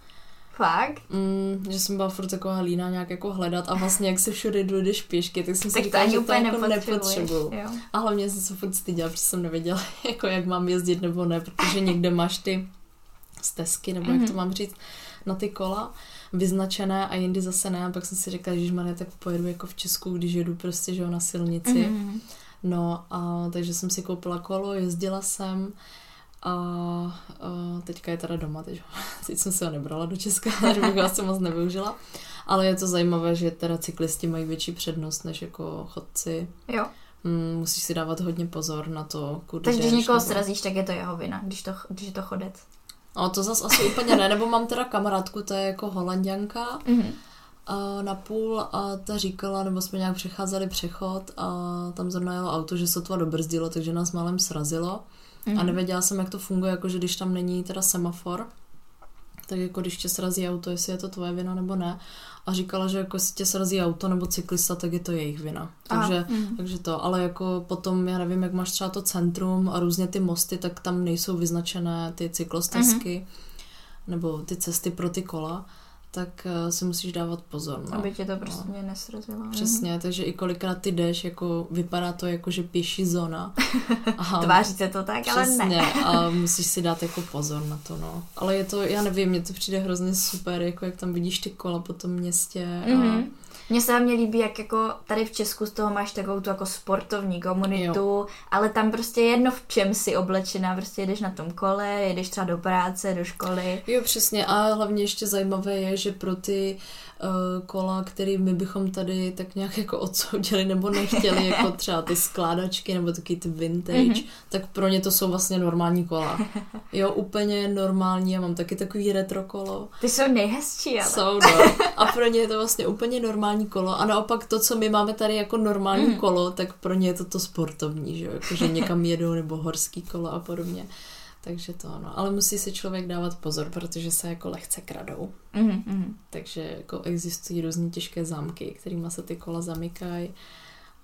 Fakt? Mm, že jsem byla furt taková lína nějak jako hledat a vlastně jak se všude jdeš pěšky, tak jsem si tak říkala, že to jako nepotřebuju. A hlavně jsem se furt styděla, protože jsem nevěděla, [laughs] jako jak mám jezdit nebo ne, protože někde máš ty stezky, nebo mm-hmm. jak to mhm. mám říct, na ty kola vyznačené a jindy zase ne. A pak jsem si řekla, že mám tak pojedu jako v Česku, když jedu prostě že na silnici. Mm-hmm. No a takže jsem si koupila kolo, jezdila jsem a, a teďka je teda doma, teď, [laughs] teď jsem se ho nebrala do Česka, [laughs] že bych ho asi moc nevyužila. Ale je to zajímavé, že teda cyklisti mají větší přednost než jako chodci. Jo. Mm, musíš si dávat hodně pozor na to, kudy Takže když někoho nebo... srazíš, tak je to jeho vina, když, to, když je to chodec. No to zase asi úplně ne, nebo mám teda kamarádku, to je jako holanděnka, mm-hmm. a na půl a ta říkala, nebo jsme nějak přecházeli přechod a tam zrovna jelo auto, že se to dobrzdilo, takže nás málem srazilo. Mm-hmm. A nevěděla jsem, jak to funguje, jako že když tam není teda semafor, tak jako když tě srazí auto, jestli je to tvoje vina nebo ne. A říkala, že jako jestli tě srazí auto nebo cyklista, tak je to jejich vina. Takže, mm. takže to, ale jako potom, já nevím, jak máš třeba to centrum a různě ty mosty, tak tam nejsou vyznačené ty cyklostezky mm-hmm. nebo ty cesty pro ty kola tak uh, si musíš dávat pozor. No. Aby tě to prostě no. nesrazilo. Přesně, takže i kolikrát ty jdeš, jako vypadá to jako, že pěší zóna. [laughs] A, Tváří se to tak, přesně, ale ne. a musíš si dát jako pozor na to, no. Ale je to, já nevím, mně to přijde hrozně super, jako jak tam vidíš ty kola po tom městě. Mm-hmm. A mně se hlavně líbí, jak jako tady v Česku z toho máš takovou tu jako sportovní komunitu, jo. ale tam prostě jedno v čem si oblečená, prostě jedeš na tom kole, jedeš třeba do práce, do školy. Jo, přesně a hlavně ještě zajímavé je, že pro ty uh, kola, který my bychom tady tak nějak jako odsoudili nebo nechtěli, [laughs] jako třeba ty skládačky nebo taky ty vintage, mm-hmm. tak pro ně to jsou vlastně normální kola. [laughs] Jo, úplně normální, já mám taky takový retro kolo. Ty jsou nejhezčí, ale. Jsou, no. [laughs] A pro ně je to vlastně úplně normální kolo a naopak to, co my máme tady jako normální mm. kolo, tak pro ně je to to sportovní, že jo, jako, že někam jedou nebo horský kolo a podobně. Takže to ano. Ale musí si člověk dávat pozor, protože se jako lehce kradou. Mm-hmm. Takže jako existují různé těžké zámky, kterými se ty kola zamykají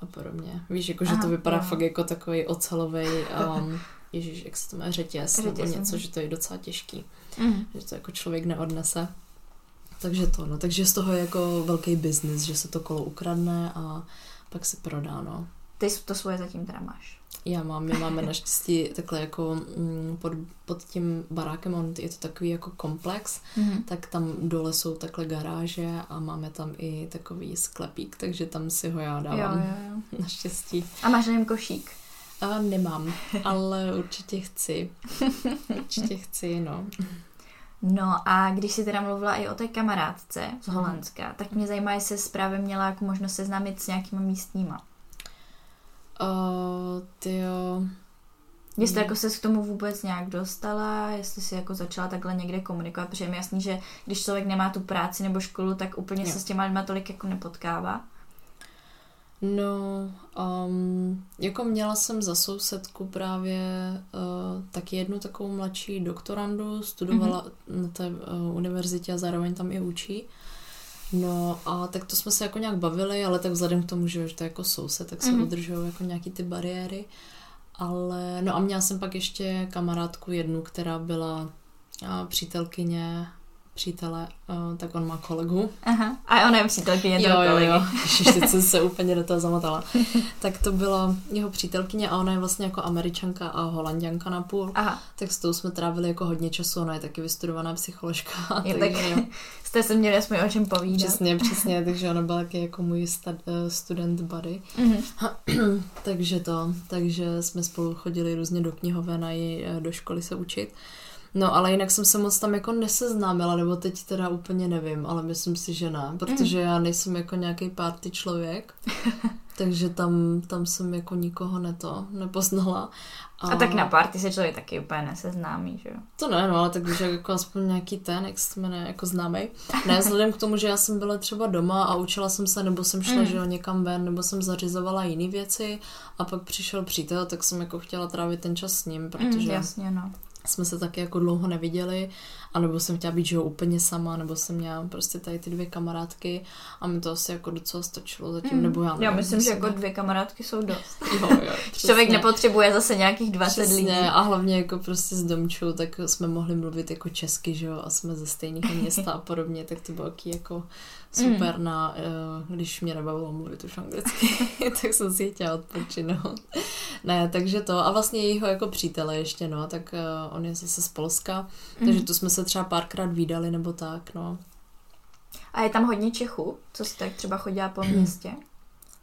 a podobně. Víš, jako, že Aha, to vypadá no. fakt jako takový ocelový um, [laughs] ježíš, jak se to má, řetěz, řetěz nebo něco, mhm. že to je docela těžký. Mm. Že to jako člověk neodnese. Takže to, no. Takže z toho je jako velký biznis, že se to kolo ukradne a pak se prodá, no. Ty to svoje zatím teda máš. Já mám, my máme naštěstí takhle jako mm, pod, pod tím barákem, on je to takový jako komplex, mm-hmm. tak tam dole jsou takhle garáže a máme tam i takový sklepík, takže tam si ho já dávám. Jo, jo, jo. Naštěstí. A máš na něm košík? A nemám, ale určitě chci. Určitě chci, no. No a když jsi teda mluvila i o té kamarádce z Holandska, mm. tak mě zajímá, jestli jsi právě měla jako možnost seznámit s nějakýma místníma. Uh, tyjo. Jestli jako se k tomu vůbec nějak dostala, jestli si jako začala takhle někde komunikovat, protože je mi jasný, že když člověk nemá tu práci nebo školu, tak úplně jo. se s těma lidma tolik jako nepotkává. No, um, jako měla jsem za sousedku právě uh, taky jednu takovou mladší doktorandu, studovala mm-hmm. na té uh, univerzitě a zároveň tam i učí. No a tak to jsme se jako nějak bavili, ale tak vzhledem k tomu, že to je jako soused, tak se mm-hmm. udržují jako nějaký ty bariéry. Ale, no a měla jsem pak ještě kamarádku jednu, která byla přítelkyně přítele, uh, tak on má kolegu. Aha. A ona je přítelkyně Jo, toho jo, kolegy. jo. Teď jsem se [laughs] úplně do toho zamotala. tak to byla jeho přítelkyně a ona je vlastně jako američanka a holanděnka na půl. Aha. Tak s tou jsme trávili jako hodně času, ona je taky vystudovaná psycholožka. [laughs] Jo, takže tak jo. [laughs] jste se měli aspoň o čem povídat. Přesně, přesně, takže ona byla taky jako můj stud, eh, student buddy. Mhm. [clears throat] takže to, takže jsme spolu chodili různě do knihoven a i eh, do školy se učit. No, ale jinak jsem se moc tam jako neseznámila, nebo teď teda úplně nevím, ale myslím si, že ne, protože já nejsem jako nějaký party člověk, [laughs] takže tam, tam jsem jako nikoho neto, nepoznala. A tak na party se člověk taky úplně neseznámí, že jo? To ne, no, ale tak když jako aspoň nějaký ten, jak se jmenuje, jako známej. Ne, vzhledem k tomu, že já jsem byla třeba doma a učila jsem se, nebo jsem šla, Mm. že jo, někam ven, nebo jsem zařizovala jiné věci a pak přišel přítel, tak jsem jako chtěla trávit ten čas s ním, protože Mm, jasně, no. Jsme se taky jako dlouho neviděli, anebo jsem chtěla být, že jo, úplně sama, nebo jsem měla prostě tady ty dvě kamarádky a mi to asi jako docela stačilo zatím, Mm. nebo já nevím. Já myslím, že jestli- jako dvě kamarádky jsou dost. [laughs] Jo, jo, Člověk nepotřebuje zase nějakých 20 lidí. A hlavně jako prostě s Domčou, tak jsme mohli mluvit jako česky, že jo, a jsme ze stejného [laughs] města a podobně, tak to bylo taky jako super Mm. na, eh, když mě nebavilo mluvit už anglicky, [laughs] tak jsem si chtěla odpočinout. ne, takže to, a vlastně jejího jako přítele ještě, no, tak eh, on je zase z Polska, takže Mhm. tu jsme se třeba párkrát výdali, nebo tak, no. A je tam hodně Čechů, co jsi tak třeba chodila po [clears throat] městě?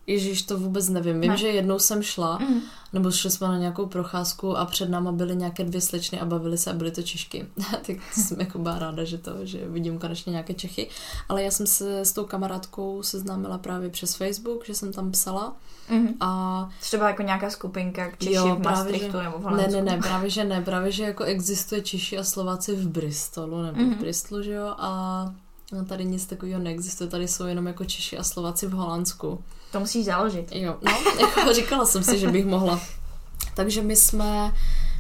Ježíš, to vůbec nevím. Vím, Ne. že jednou jsem šla, Mm. nebo šli jsme na nějakou procházku a před náma byly nějaké dvě slečny a bavily se a byly to Češky. [laughs] tak jsem jako byla ráda, že to, že vidím konečně nějaké Čechy. Ale já jsem se s tou kamarádkou seznámila právě přes Facebook, že jsem tam psala Mhm. a To třeba jako nějaká skupinka k Češi Jo, v právě, Maastrichtu že- nebo v ne, Holandsku. ne, ne, právě že ne, právě že jako existuje Češi a Slováci v Bristolu nebo Mhm. v Bristolu, že jo, a no, tady nic takového neexistuje, tady jsou jenom jako Češi a Slováci v Holandsku. To musíš založit. Jo, no, [laughs] jako říkala jsem si, že bych mohla. Takže my jsme,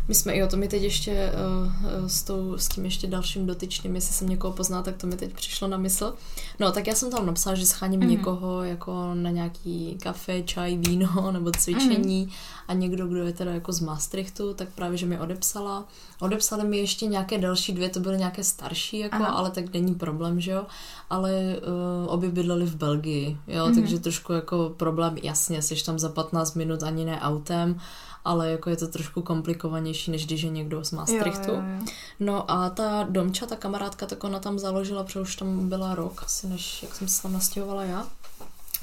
my jsme, jo, to mi teď ještě uh, s, tou, s tím ještě dalším dotyčným, jestli jsem někoho pozná, tak to mi teď přišlo na mysl. No, tak já jsem tam napsala, že scháním mm. někoho jako na nějaký kafe, čaj, víno [laughs] nebo cvičení mm. a někdo, kdo je teda jako z Maastrichtu, tak právě, že mi odepsala. Odepsali mi ještě nějaké další dvě, to byly nějaké starší, jako, Aha. ale tak není problém, že jo. Ale uh, obě bydleli v Belgii, jo, mm. takže trošku jako problém, jasně, jsi tam za 15 minut ani ne autem, ale jako je to trošku komplikovanější, než když je někdo z Maastrichtu. Jo, jo, jo. No a ta Domča, ta kamarádka, tak ona tam založila, protože už tam byla rok, asi než jak jsem se tam nastěhovala já,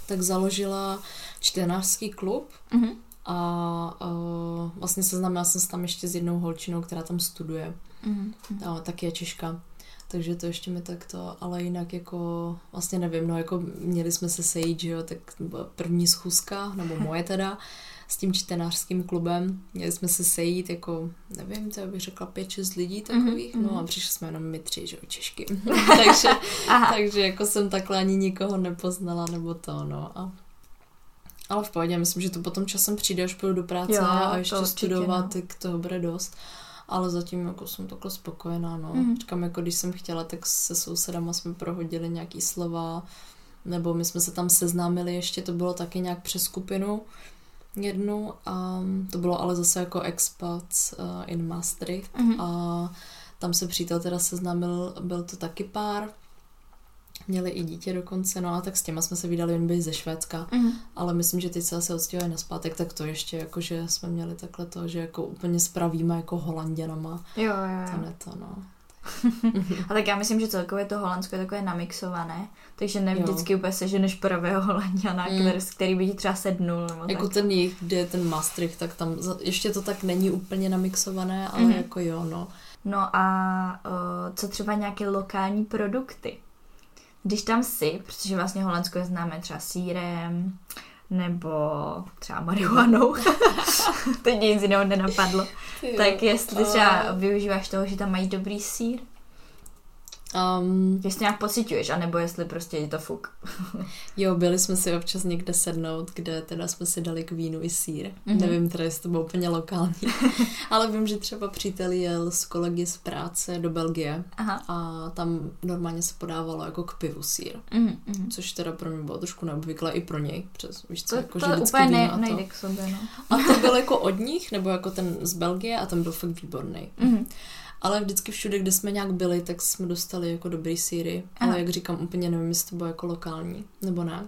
tak založila čtenářský klub Mhm. a uh, vlastně seznámila jsem se tam ještě s jednou holčinou, která tam studuje. Mhm. A taky je Češka. Takže to ještě mi takto, ale jinak jako, vlastně nevím, no jako měli jsme se sejít, že jo, tak první schůzka, nebo moje teda, s tím čtenářským klubem. Měli jsme se sejít jako, nevím, to bych řekla pět, šest lidí takových, Mhm, no mhm. a přišli jsme jenom my tři, že jo, Češky. [laughs] [laughs] takže, takže jako jsem takhle ani nikoho nepoznala, nebo to, no a ale v pohodě, myslím, že to potom časem přijde, až půjdu do práce Jo, a to ještě určitě, studovat, no. tak toho bude dost. Ale zatím jako jsem takhle spokojená, no. Mhm. Říkám, jako když jsem chtěla, tak se sousedama jsme prohodili nějaký slova, nebo my jsme se tam seznámili ještě, to bylo taky nějak přes skupinu jednu a to bylo ale zase jako expats uh, in Maastricht Mhm. a tam se přítel teda seznámil, byl to taky pár, měli i dítě dokonce, no a tak s těma jsme se vydali, jen byli ze Švédska, Mhm. ale myslím, že teď se zase odstěhuje na zpátek, tak to ještě jako, že jsme měli takhle to, že jako úplně spravíme jako holanděnama, Jo, jo, to jo. ne to, no. [laughs] A tak já myslím, že celkově to Holandsko je takové namixované, takže ne Jo. vždycky úplně seženeš pravého [laughs] Holanděna, Mm. který, který by ti třeba sednul. Nebo Jako tak. ten jich, kde je ten Maastricht, tak tam za- ještě to tak není úplně namixované, ale Mhm. jako jo, no. No a uh, co třeba nějaké lokální produkty? Když tam jsi, protože vlastně Holandsko je známé třeba sírem, nebo třeba marihuanou, [laughs] teď nic jiného nenapadlo, tak jestli třeba využíváš toho, že tam mají dobrý sír, Um, jestli nějak pociťuješ, anebo jestli prostě je to fuk. [laughs] jo, byli jsme si občas někde sednout, kde teda jsme si dali k vínu i sír. Mhm. Mm-hmm. Nevím teda, jestli to bylo úplně lokální, [laughs] ale vím, že třeba přítel jel s kolegy z práce do Belgie Aha. a tam normálně se podávalo jako k pivu sír. Mm, mm. Což teda pro mě bylo trošku neobvyklé i pro něj, přes, víš co, To, jako, to úplně ne, a to. nejde k sobě, no. A to [laughs] byl jako od nich, nebo jako ten z Belgie a ten byl fakt výborný. Mhm. Ale vždycky všude, kde jsme nějak byli, tak jsme dostali jako dobrý síry. Aha. Ale jak říkám, úplně nevím, jestli to bylo jako lokální, nebo ne.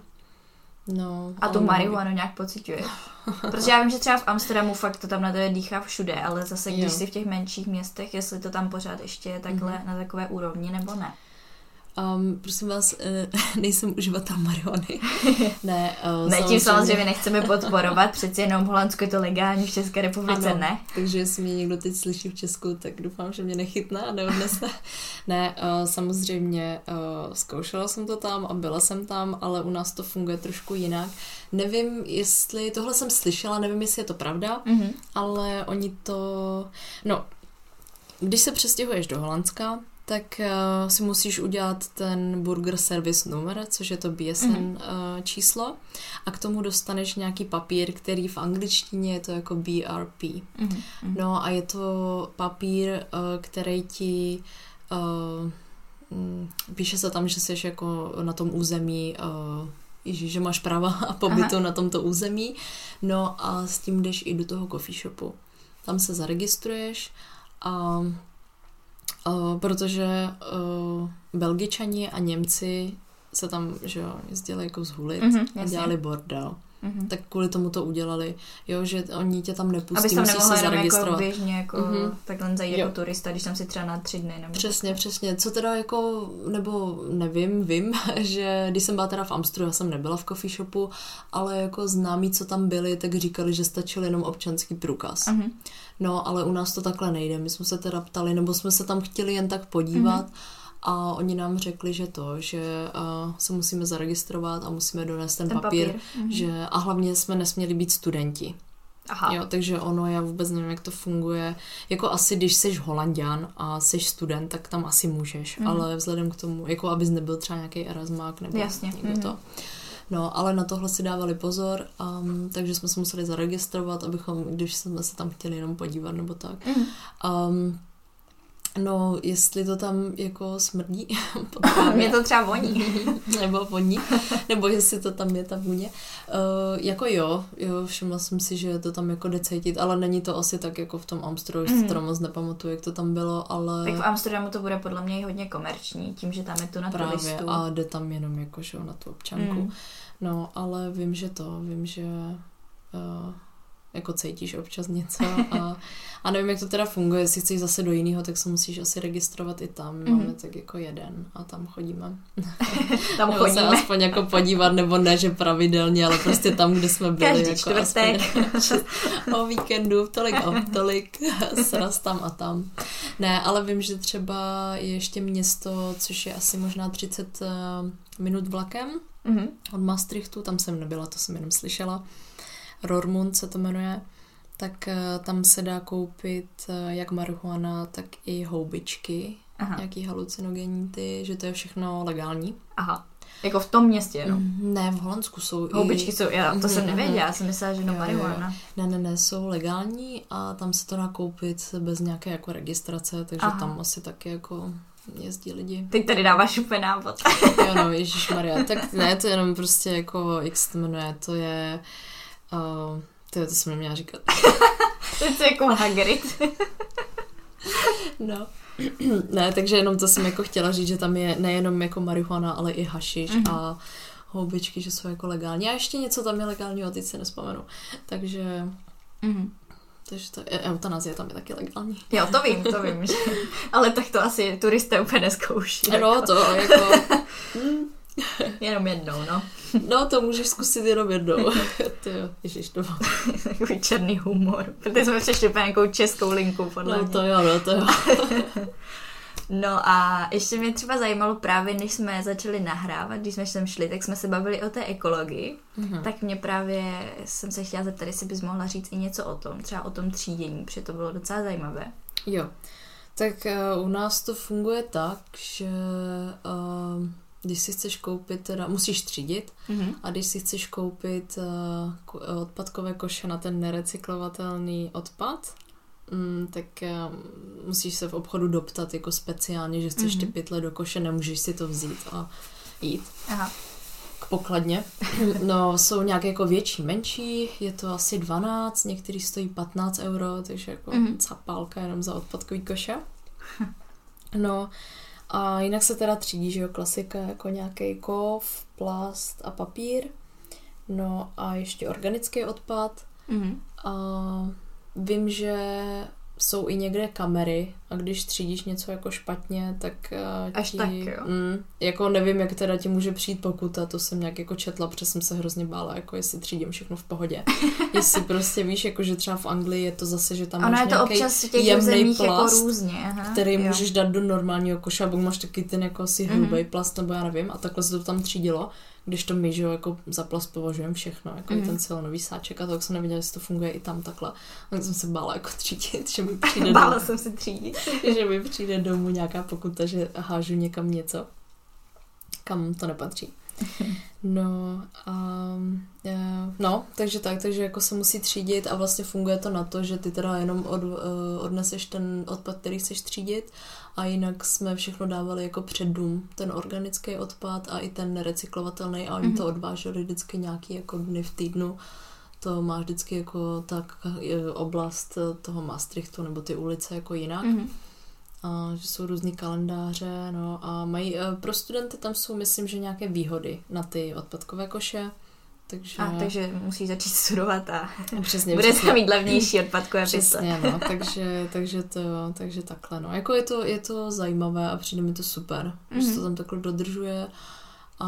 No, A tu marihuanu nějak pociťuješ? Protože já vím, že třeba v Amsterdamu fakt to tam na tebe dýchá všude, ale zase když Jo. jsi v těch menších městech, jestli to tam pořád ještě je takhle Mhm. na takové úrovni, nebo ne. Um, prosím vás, eh, [laughs] nejsem uživatel marihuany. [laughs] ne, uh, Ne, tím samozřejmě nechceme podporovat, přeci jenom v Holandsku je to legální, v České republice Ano, ne. Takže jestli mě někdo teď slyší v Česku, tak doufám, že mě nechytne a neodnese. [laughs] ne, uh, samozřejmě uh, zkoušela jsem to tam a byla jsem tam, ale u nás to funguje trošku jinak. Nevím, jestli, tohle jsem slyšela, nevím, jestli je to pravda, Mhm. ale oni to, no, když se přestěhuješ do Holandska, tak uh, si musíš udělat ten Burger Service number, což je to BSN Mhm. uh, číslo a k tomu dostaneš nějaký papír, který v angličtině je to jako BRP. Mhm. Mhm. No a je to papír, uh, který ti uh, píše se tam, že jsi jako na tom území uh, Ježíš, že máš práva a pobytu Aha. na tomto území. No a s tím jdeš i do toho coffee shopu. Tam se zaregistruješ a uh, protože uh, Belgičani a Němci se tam, že jo, jezdili jako zhulit Mhm, a jasně. dělali bordel. Mhm. Tak kvůli tomu to udělali, jo, že oni tě tam nepustí, Abys tam musíš nemohla se jako zaregistrovat. běžně jako Mhm. takhle zajít jako turista, když tam si třeba na tři dny. Nebo Přesně, přesně. Co teda jako, nebo nevím, vím, [laughs] že když jsem byla teda v Amstru, já jsem nebyla v coffee shopu, ale jako známí, co tam byli, tak říkali, že stačil jenom občanský průkaz. Mhm. No, ale u nás to takhle nejde. My jsme se teda ptali, nebo jsme se tam chtěli jen tak podívat Mhm. A oni nám řekli, že to, že uh, se musíme zaregistrovat a musíme donést ten, Ten papír, papír. Mhm. že a hlavně jsme nesměli být studenti. Aha. Jo, takže ono, já vůbec nevím, jak to funguje. Jako asi, když jsi Holandian a jsi student, tak tam asi můžeš, Mhm. ale vzhledem k tomu, jako abys nebyl třeba nějaký Erasmák nebo Jasně, někdo mhm. to. No, ale na tohle si dávali pozor, um, takže jsme se museli zaregistrovat, abychom, když jsme se tam chtěli jenom podívat nebo tak. Mhm. Um, no, jestli to tam jako smrdí, [laughs] Mě to třeba voní. [laughs] nebo voní, nebo jestli to tam je ta vůně. Uh, jako jo, jo, všimla jsem si, že je to tam jako jde cítit, ale není to asi tak jako v tom Mhm. si to moc nepamatuju, jak to tam bylo, ale Tak v Amsterdamu to bude podle mě i hodně komerční, tím, že tam je to na právě turistů. a jde tam jenom jako, že na tu občanku. Mm. No, ale vím, že to, vím, že uh, jako cítíš občas něco a, [laughs] a nevím, jak to teda funguje, jestli chceš zase do jiného, tak se musíš asi registrovat i tam. Mhm. Máme tak jako jeden a tam chodíme. [laughs] Tam nebo se chodíme. aspoň jako podívat, nebo ne, že pravidelně, ale prostě tam, kde jsme byli. Každý jako čtvrtek. Aspoň, [laughs] o víkendu, tolik o tolik, sraz tam a tam. Ne, ale vím, že třeba je ještě město, což je asi možná 30 eh, minut vlakem Mhm. od Maastrichtu, tam jsem nebyla, to jsem jenom slyšela. Rormund se to jmenuje. Tak eh, tam se dá koupit eh, jak marihuana, tak i houbičky, Aha. nějaký halucinogenní ty, že to je všechno legální. Aha. Jako v tom městě, no. Ne, v Holandsku jsou Houbičky i... jsou, já to jsem nevěděla, já jsem myslela, že no jo. marihuana. Ne, ne, ne, jsou legální a tam se to dá koupit bez nějaké jako registrace, takže Aha. tam asi taky jako jezdí lidi. Teď tady dáváš úplně návod. Jo no, Maria, tak ne, to je jenom prostě jako, jak se to jmenuje, to je... Uh, to, je, to jsem neměla říkat. [laughs] Teď je jako Hagrid. No. [clears throat] ne, takže jenom to jsem jako chtěla říct, že tam je nejenom jako marihuana, ale i hašiš Mhm. a houbičky, že jsou jako legální. A ještě něco tam je legálního, teď se nespomenu. Takže, Mhm. takže to, e- eutanazie tam je taky legální. Jo, to vím, to vím. Že... [laughs] Ale tak to asi turisté úplně neskouší. No, to jako... hm, [laughs] [laughs] Jenom jednou, no. No, to můžeš zkusit jenom jednou. [laughs] Ty jo, ježiš, to [laughs] Takový černý humor. Protože jsme přešli úplně nějakou českou linku, podle No mě. to jo, no to jo. No a ještě mě třeba zajímalo právě, než jsme začali nahrávat, když jsme sem šli, tak jsme se bavili o té ekologii. Mhm. Tak mě právě jsem se chtěla zeptat, jestli bys mohla říct i něco o tom, třeba o tom třídění, protože to bylo docela zajímavé. Jo. Tak uh, u nás to funguje tak, že uh, když si chceš koupit, teda musíš třídit Mhm. a když si chceš koupit uh, ko- odpadkové koše na ten nerecyklovatelný odpad, mm, tak uh, musíš se v obchodu doptat jako speciálně, že chceš ty Mhm. pytle do koše, nemůžeš si to vzít a jít Aha. k pokladně. No, jsou nějak jako větší, menší, je to asi 12, některý stojí 15 euro, takže jako Mhm. capálka jenom za odpadkový koše. [laughs] No a jinak se teda třídí, že jo, klasika jako nějaký kov, plast a papír. No a ještě organický odpad. Mm-hmm. A vím, že jsou i někde kamery a když třídíš něco jako špatně, tak uh, Až ti, tak, jo. Mm, jako nevím, jak teda ti může přijít pokuta, to jsem nějak jako četla, protože jsem se hrozně bála, jako jestli třídím všechno v pohodě. [laughs] jestli prostě víš, jako že třeba v Anglii je to zase, že tam Ono máš je to nějaký občas v těch jako plast, různě. Aha, který jo. můžeš dát do normálního koše a máš taky ten jako asi hrubý plast, nebo já nevím, a takhle se to tam třídilo, když to my, že jo, jako za plast považujeme všechno, jako Mhm. mm. ten silonový sáček a to, jak jsem nevěděla, jestli to funguje i tam takhle. Tak jsem se bála jako třídit, že mi [laughs] přijde, Bála domů, jsem se třídit. [laughs] že mi přijde domů nějaká pokuta, že hážu někam něco, kam to nepatří. [laughs] No, a, e, no, takže tak, takže jako se musí třídit a vlastně funguje to na to, že ty teda jenom od, e, odneseš ten odpad, který chceš třídit a jinak jsme všechno dávali jako před dům, ten organický odpad a i ten nerecyklovatelný a oni Mhm. to odváželi vždycky nějaký jako dny v týdnu. To má vždycky jako tak e, oblast toho Maastrichtu nebo ty ulice jako jinak Mhm. a že jsou různý kalendáře, no a mají, eh, pro studenty tam jsou, myslím, že nějaké výhody na ty odpadkové koše, takže... A takže musí začít [laughs] studovat a přesně, bude přesně, tam mít levnější odpadkové [laughs] přesně, no, [laughs] takže, takže, to, takže takhle, no, jako je to, je to zajímavé a přijde mi to super, mm-hmm. že se Mhm. to tam takhle dodržuje a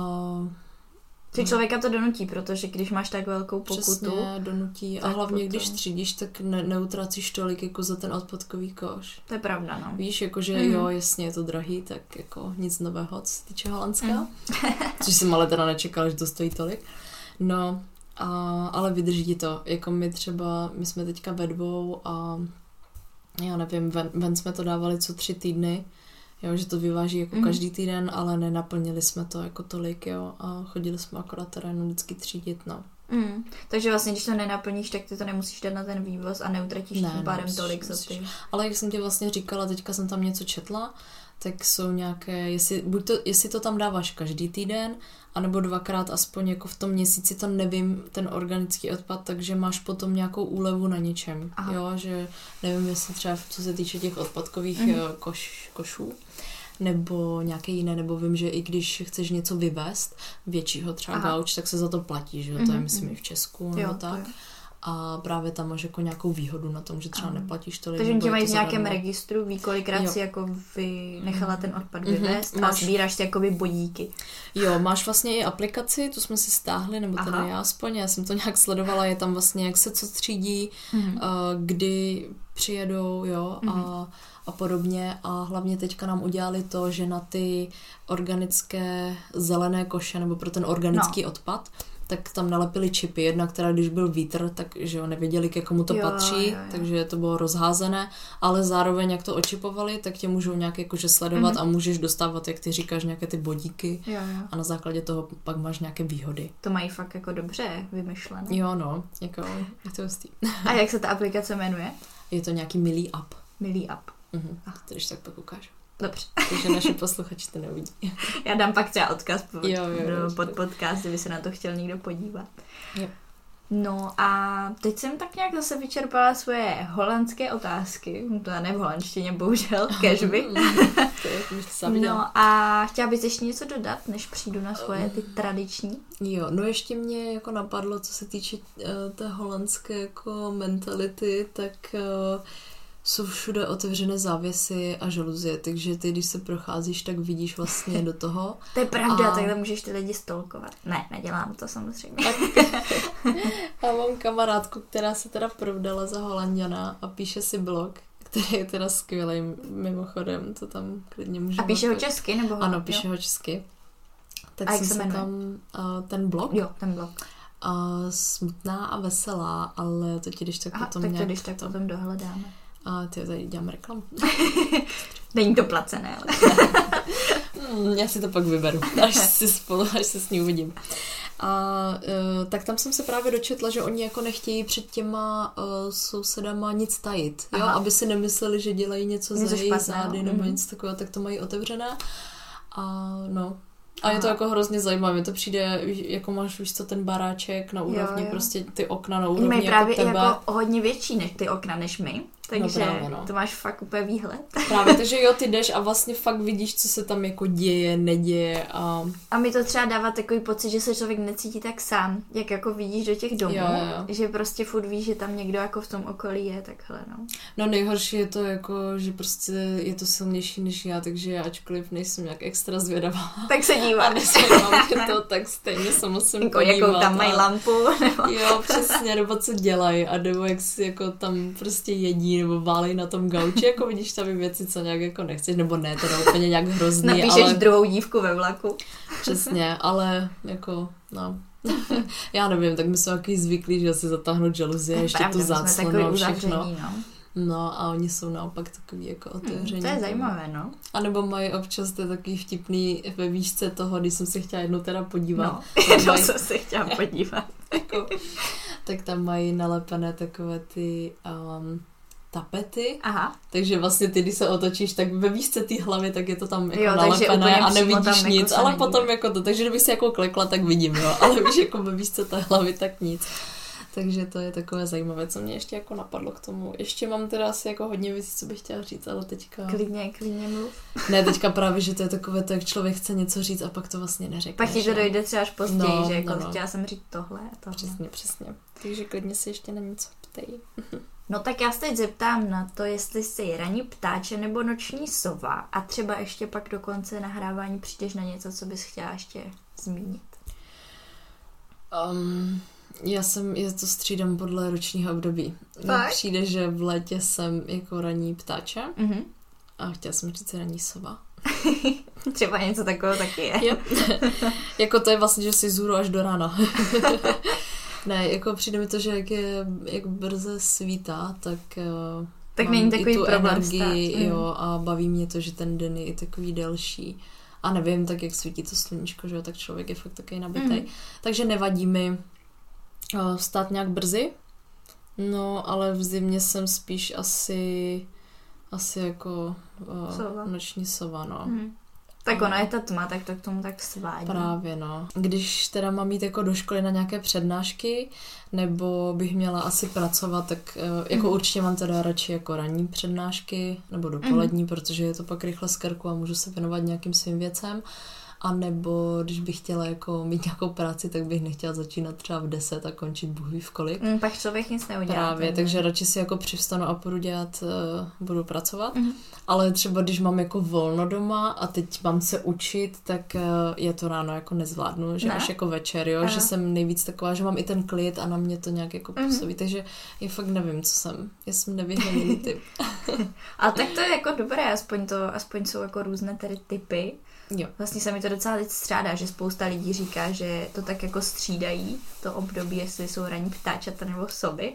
Ty člověka to donutí, protože když máš tak velkou pokutu, přesně donutí a hlavně, potom- když třídíš, tak ne, neutracíš tolik jako za ten odpadkový koš. to je pravda, no. Víš, jakože Mhm. jo, jasně je to drahý, tak jako nic nového, co se týče Holandska. Mhm. Což jsem ale teda nečekala, že to stojí tolik. No, a, ale vydrží ti to. Jako my třeba, my jsme teďka ve dvou a já nevím, ven, ven jsme to dávali co tři týdny, jo, že to vyváží jako Mhm. každý týden, ale nenaplnili jsme to jako tolik, jo, a chodili jsme akorát jenom vždycky třídit, no. Mm. Takže vlastně, když to nenaplníš, tak ty to nemusíš dát na ten vývoz a neutratíš Ne, tím pádem nemusíš, tolik za ty. Ale jak jsem ti vlastně říkala, teďka jsem tam něco četla, tak jsou nějaké, jestli, buď to, jestli to tam dáváš každý týden, anebo dvakrát aspoň jako v tom měsíci, to nevím, ten organický odpad, takže máš potom nějakou úlevu na něčem. Aha. Jo, že nevím, jestli třeba co se týče těch odpadkových mm. koš, košů, nebo nějaké jiné, nebo vím, že i když chceš něco vyvést, většího třeba Aha. gauč, tak se za to platí, že jo, to je Mhm, myslím mhm. i v Česku, nebo tak. jo. A právě tam máš jako nějakou výhodu na tom, že třeba neplatíš tolik. Takže oni mají v nějakém zadarmo. registru, ví, kolikrát Jo. si jako vy nechala ten odpad Mhm. vyvést a Máš- sbíráš si jakoby bodíky. Jo, máš vlastně i aplikaci, tu jsme si stáhli, nebo teda Aha. já aspoň, já jsem to nějak sledovala, je tam vlastně, jak se co třídí, Mhm. uh, kdy přijedou, jo, Mhm. a, a podobně. A hlavně teďka nám udělali to, že na ty organické zelené koše, nebo pro ten organický no. odpad, tak tam nalepili čipy. Jedna, která když byl vítr, tak že jo, nevěděli, ke komu to Jo, patří, jo, jo. takže to bylo rozházené, ale zároveň, jak to očipovali, tak tě můžou nějak jakože sledovat Mhm. a můžeš dostávat, jak ty říkáš, nějaké ty bodíky Jo, jo. a na základě toho pak máš nějaké výhody. To mají fakt jako dobře vymyšlené. Jo, no, jako je to hustý. [laughs] A jak se ta aplikace jmenuje? Je to nějaký milý app, Milý app. mhm. Ah. když tak pak ukážu. Dobře. Takže naše posluchači to neuvidí. [laughs] Já dám pak třeba odkaz pod, Jo, jo, jo, pod podcast, kdyby se na to chtěl někdo podívat. Jo. No a teď jsem tak nějak zase vyčerpala svoje holandské otázky. To ne v holandštině, bohužel, [laughs] kežby. [laughs] No a chtěla bys ještě něco dodat, než přijdu na svoje ty tradiční? Jo, no ještě mě jako napadlo, co se týče uh, té holandské jako mentality, tak uh, jsou všude otevřené závěsy a žaluzie, takže ty, když se procházíš, tak vidíš vlastně do toho. [laughs] To je pravda, A- takhle můžeš ty lidi stolkovat. Ne, nedělám to samozřejmě. A [laughs] mám kamarádku, která se teda provdala za Holanděna a píše si blog, který je teda skvělý, mimochodem, to tam klidně můžeme... A píše ho česky, nebo Ano, píše ho česky. Tak A jak jsem se tam, uh, ten blog, Jo, ten blok. uh, smutná a veselá, ale to ti když tak Aha, potom tak to nějak když tak to, potom dohledáme. A ty tady dělám reklamu. [laughs] Není to placené, ale. Mm, já si to pak vyberu, až [laughs] si spolu, až se s ní uvidím. A uh, tak tam jsem se právě dočetla, že oni jako nechtějí před těma uh, sousedama nic tajit, jo? Aha. aby si nemysleli, že dělají něco, Něco za jejich zády nebo mhm. něco takového, tak to mají otevřené. A no, a je to Aha. jako hrozně zajímavé, to přijde, jako máš víš co, ten baráček na úrovni, jo. prostě ty okna na úrovni mají jako právě tebe. jako hodně větší než ty okna než my. Takže No právě, no. to máš fakt úplně výhled. Právě, takže jo, ty [laughs] jdeš a vlastně fakt vidíš, co se tam jako děje, neděje a A mi to třeba dává takový pocit, že se člověk necítí tak sám, jak jako vidíš do těch domů, Jo, jo. že prostě furt víš, že tam někdo jako v tom okolí je, takhle no. No nejhorší je to jako, že prostě je to silnější než já, takže já ačkoliv nejsem nějak extra zvědavá Tak se a dívá. nesvědám tě to, tak stejně se musím jako podívat. jakou tam mají a- lampu, nebo... Jo, přesně, nebo co dělají a nebo jak si jako tam prostě jedí nebo válej na tom gauči, jako vidíš tam věci, co nějak jako nechceš, nebo ne, teda úplně nějak hrozný, Napíšeš ale druhou dívku ve vlaku. přesně, ale jako, no, [laughs] já nevím, tak my jsme takový zvyklí, že si zatáhnout žaluzie, ještě Pravda, tu záclonu a všechno. no. No a oni jsou naopak takový jako otevření. Hmm, to je zajímavé, no. A nebo mají občas, to takový vtipný ve výšce toho, když jsem se chtěla jednou teda podívat. No, tak [laughs] to mají, jsem se chtěla podívat. [laughs] jako, tak tam mají nalepené takové ty um, tapety, Aha, takže vlastně ty, když se otočíš, tak ve výšce té hlavy, tak je to tam jako Jo, nalepené a nevidíš jako nic, se ale potom jako to, takže kdyby si jako klekla, tak vidím, jo, ale víš, jako ve výšce té hlavy, tak nic. Takže to je takové zajímavé, co mě ještě jako napadlo k tomu. Ještě mám teda asi jako hodně věcí, co bych chtěla říct, ale teďka... klidně, klidně mluv. Ne, teďka právě, že to je takové to, jak člověk chce něco říct a pak to vlastně neřekne. Pak ti to dojde třeba až později, No, že jako no, no. chtěla jsem říct tohle a tohle. Přesně, přesně. Takže klidně si ještě na něco ptej. [laughs] No tak já se teď zeptám na to, jestli jsi ranní ptáče nebo noční sova a třeba ještě pak do konce nahrávání přijdeš na něco, co bys chtěla ještě zmínit. Um, já jsem, já to střídám podle ročního období. Fakt? Přijde, že v létě jsem jako ranní ptáče Mhm. a chtěla jsem říct ranní sova. [laughs] Třeba něco takového taky je. [laughs] Jako to je vlastně, že si zůru až do rána. [laughs] ne, jako přijde mi to, že jak je, jak brze svítá, tak uh, Tak mám není i takový tu problém energii, vstát. Mm. jo, a baví mě to, že ten den je i takový delší. A nevím, tak jak svítí to sluníčko, že jo, tak člověk je fakt takový nabitý. Mm. Takže nevadí mi uh, vstát nějak brzy, no, ale v zimě jsem spíš asi asi jako uh, Sova. noční sova, no. Mhm. Tak ona je ta tma, tak to k tomu tak svádí. Právě, no. Když teda mám jít jako do školy na nějaké přednášky, nebo bych měla asi pracovat, tak eh, jako Mhm. určitě mám teda radši jako ranní přednášky, nebo dopolední, protože je to pak rychle z krku a můžu se věnovat nějakým svým věcem. A nebo když bych chtěla jako mít nějakou práci, tak bych nechtěla začínat třeba v 10 a končit bůh v kolik. Mm, pak člověk nic neudělá. Právě, ten takže radši si jako přivstanu a budu dělat, uh, budu pracovat. Mhm. Ale třeba když mám jako volno doma a teď mám se učit, tak uh, je to ráno jako nezvládnu, že Ne? až jako večer, jo, Aha. že jsem nejvíc taková, že mám i ten klid a na mě to nějak jako Mhm. působí, takže já fakt nevím, co jsem. Já jsem nevyhraněný [laughs] typ. Ale tak to je jako dobré, aspoň, to, aspoň jsou jako různé tedy typy. Jo. Vlastně se mi to docela teď střádá, že spousta lidí říká, že to tak jako střídají, to období, jestli jsou ranní ptáčata nebo soby.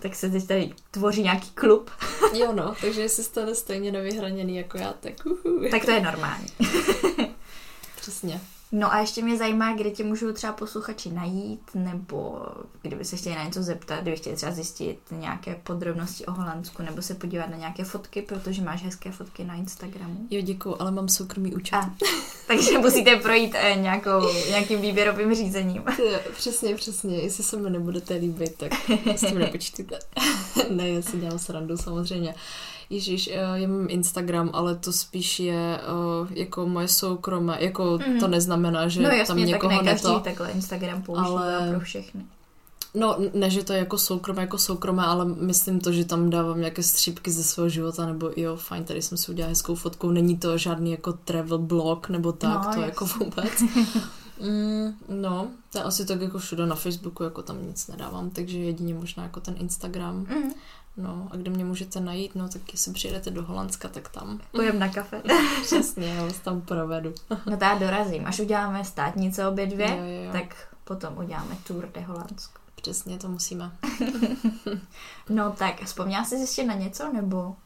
Tak se teď tady tvoří nějaký klub. [laughs] Jo no, takže jestli jste stejně nevyhraněný jako já, tak uhu. Tak to je normální. Přesně. No a ještě mě zajímá, kde tě můžou třeba posluchači najít, nebo kdyby se chtěli na něco zeptat, kdyby chtěli třeba zjistit nějaké podrobnosti o Holandsku, nebo se podívat na nějaké fotky, protože máš hezké fotky na Instagramu. Jo, děkuju, ale mám soukromý účet. A, takže musíte projít eh, nějakou, nějakým výběrovým řízením. Jo, přesně, přesně. Jestli se mi nebudete líbit, tak s tím nepočtěte. [laughs] ne, já si dělám srandu samozřejmě. Ježíš, eh, já mám Instagram, ale to spíš je uh, jako moje soukromé, jako Mhm. to neznamená, že no tam jasně, tak někoho ne každý neto... takhle Instagram používá Ale- pro všechny. No, ne, že to je jako soukromé, jako soukromé, ale myslím to, že tam dávám nějaké střípky ze svého života, nebo jo, fajn, tady jsem si udělala hezkou fotku, není to žádný jako travel blog, nebo tak, No, to jasně. jako vůbec. [laughs] Mm, no, to je asi tak jako všude na Facebooku, jako tam nic nedávám, takže jedině možná jako ten Instagram. Mm. No, a kde mě můžete najít, no, tak jestli přijedete do Holandska, tak tam. Pojem na kafe. Přesně, já vás tam provedu. [laughs] No to já dorazím. Až uděláme státnice obě dvě, Jo, jo, jo. tak potom uděláme Tour de Holandsko. Přesně, to musíme. [laughs] No tak, vzpomněla jsi ještě na něco, nebo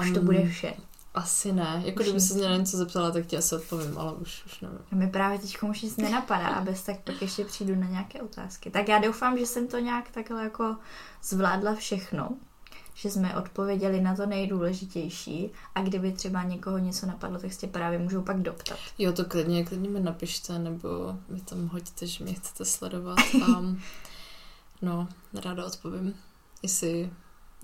už to Um, bude vše? Asi ne, jako Už kdyby se mě na něco zeptala, tak ti asi odpovím, ale už, už nevím. A mi právě teď už nic nenapadá a bez tak pak ještě přijdu na nějaké otázky. Tak já doufám, že jsem to nějak takhle jako zvládla všechno, že jsme odpověděli na to nejdůležitější a kdyby třeba někoho něco napadlo, tak se právě můžou pak doptat. Jo, to klidně, klidně mi napište, nebo mi tam hoďte, že mě chcete sledovat [laughs] a no, ráda odpovím. Jestli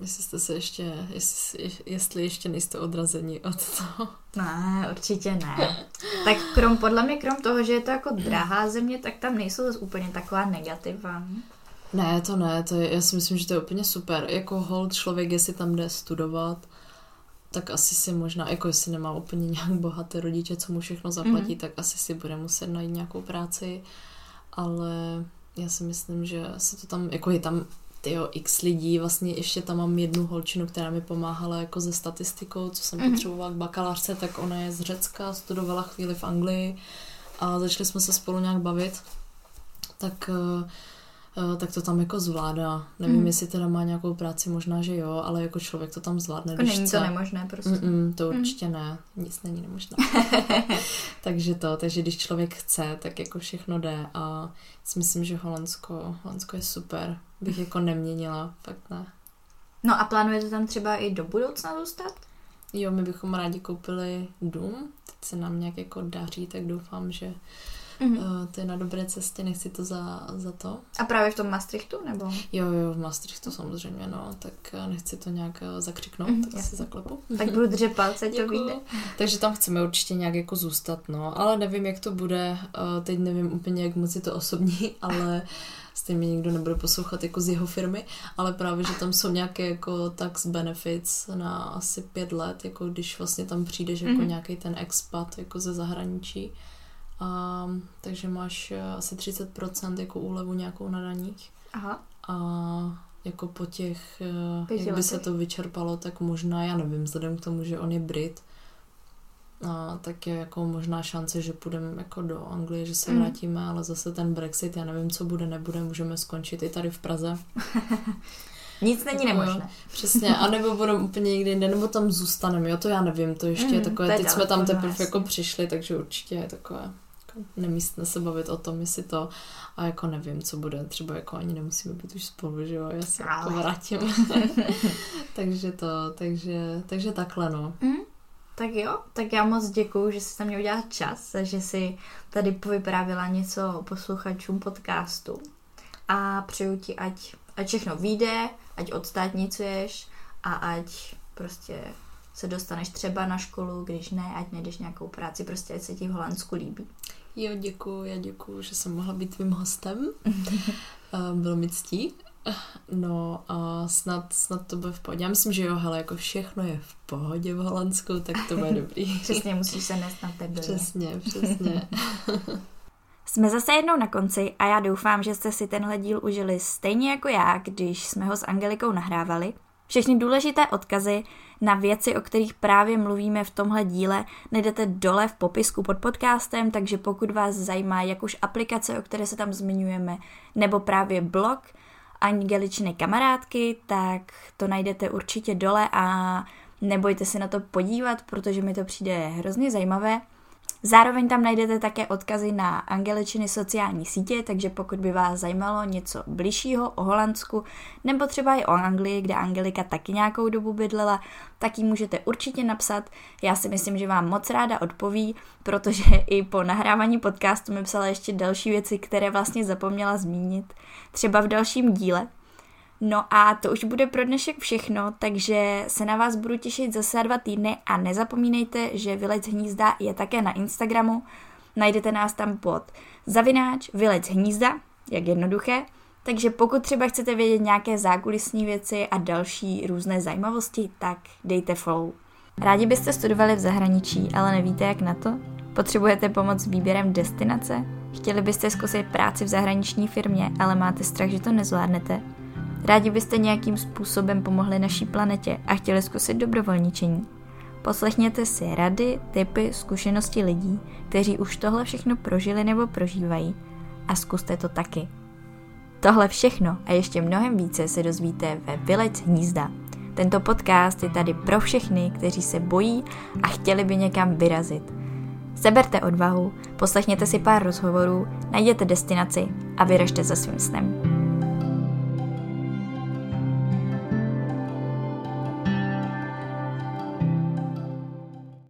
Jestli jste se ještě, jestli, jestli ještě nejste odrazeni od toho. Ne, určitě ne. Tak krom, podle mě, krom toho, že je to jako [clears throat] drahá země, tak tam nejsou zase úplně taková negativa. Ne, to ne, to je, já si myslím, že to je úplně super. Jako hold člověk, jestli tam jde studovat, tak asi si možná, jako jestli nemá úplně nějak bohaté rodiče, co mu všechno zaplatí, mm. tak asi si bude muset najít nějakou práci, ale já si myslím, že se to tam, jako je tam tyjo, x lidí, vlastně ještě tam mám jednu holčinu, která mi pomáhala jako ze statistikou, co jsem mm. potřebovala k bakalářce, tak ona je z Řecka, studovala chvíli v Anglii a začali jsme se spolu nějak bavit, tak uh, tak to tam jako zvládá. Nevím, mm. jestli teda má nějakou práci, možná, že jo, ale jako člověk to tam zvládne. Jako není to nemožné prostě. Mm-mm, to hmm. určitě mm. ne, nic není nemožné. [laughs] takže to, takže když člověk chce, tak jako všechno jde a si myslím, že Holandsko, Holandsko je super. Bych jako neměnila, fakt ne. No a plánujete tam třeba i do budoucna zůstat? Jo, my bychom rádi koupili dům, teď se nám nějak jako daří, tak doufám, že Mm-hmm. To je na dobré cestě, nechci to za, za to. A právě v tom Maastrichtu, nebo? Jo, jo, v Maastrichtu samozřejmě, no, tak eh, nechci to nějak eh, zakřiknout, mm, tak jasný. si zaklepu. Tak budu držet palce, to vyjde. Takže tam chceme určitě nějak jako zůstat, no, ale nevím, jak to bude, teď nevím úplně, jak moc je to osobní, [laughs] ale stejně nikdo nebude poslouchat jako z jeho firmy, ale právě, že tam jsou nějaké jako tax benefits na asi pět let, jako když vlastně tam přijdeš jako mm-hmm. nějaký ten expat jako ze zahraničí, a, takže máš eh, asi 30% jako úlevu nějakou na daních. Aha. A jako po těch, eh, Pěti jak by se to vyčerpalo, tak možná, já nevím, vzhledem k tomu, že on je Brit, a tak je jako možná šance, že půjdeme jako do Anglie, že se mm. vrátíme, ale zase ten Brexit, já nevím, co bude, nebude, můžeme skončit i tady v Praze. [laughs] Nic není nemožné. Přesně, a nebo budeme úplně někde jinde, nebo tam zůstaneme, jo, to já nevím, to ještě mm, je takové, teď jsme tam teprve jako přišli, takže určitě je takové nemístné se bavit o tom, jestli to a jako nevím, co bude, třeba jako ani nemusíme být už spolu, že jo, já se jako vrátím. [laughs] [laughs] takže to, takže, takže takhle no. Mm, tak jo, tak já moc děkuju, že jsi tam měl udělat čas že jsi tady povyprávila něco posluchačům podcastu a přeju ti, ať, ať všechno vyjde, ať odstátnicuješ a ať prostě se dostaneš třeba na školu, když ne, ať najdeš nějakou práci, prostě ať se ti v Holandsku líbí. Jo, děkuji, já děkuji, že jsem mohla být tvým hostem. [laughs] Bylo mi ctí. No a snad, snad to bude v pohodě. Já myslím, že jo, hele, jako všechno je v pohodě v Holandsku, tak to bude [laughs] dobrý. přesně, musíš se nést na tebe. Přesně, přesně. [laughs] Jsme zase jednou na konci a já doufám, že jste si tenhle díl užili stejně jako já, když jsme ho s Angelikou nahrávali. Všechny důležité odkazy na věci, o kterých právě mluvíme v tomhle díle, najdete dole v popisku pod podcastem, takže pokud vás zajímá jak už aplikace, o které se tam zmiňujeme, nebo právě blog Angeličné kamarádky, tak to najdete určitě dole a nebojte se na to podívat, protože mi to přijde hrozně zajímavé. Zároveň tam najdete také odkazy na angličtiny sociální sítě, takže pokud by vás zajímalo něco bližšího o Holandsku nebo třeba i o Anglii, kde Angelika taky nějakou dobu bydlela, tak ji můžete určitě napsat. Já si myslím, že vám moc ráda odpoví, protože i po nahrávání podcastu mi psala ještě další věci, které vlastně zapomněla zmínit. Třeba v dalším díle, No a to už bude pro dnešek všechno, takže se na vás budu těšit zase dva týdny a nezapomínejte, že Vylec hnízda je také na Instagramu. Najdete nás tam pod zavináč Vylec hnízda, jak jednoduché. Takže pokud třeba chcete vědět nějaké zákulisní věci a další různé zajímavosti, tak dejte follow. Rádi byste studovali v zahraničí, ale nevíte jak na to? Potřebujete pomoc s výběrem destinace? Chtěli byste zkusit práci v zahraniční firmě, ale máte strach, že to nezvládnete? Rádi byste nějakým způsobem pomohli naší planetě a chtěli zkusit dobrovolničení. Poslechněte si rady, typy, zkušenosti lidí, kteří už tohle všechno prožili nebo prožívají a zkuste to taky. Tohle všechno a ještě mnohem více se dozvíte ve Vylec hnízda. Tento podcast je tady pro všechny, kteří se bojí a chtěli by někam vyrazit. Seberte odvahu, poslechněte si pár rozhovorů, najděte destinaci a vyražte za svým snem.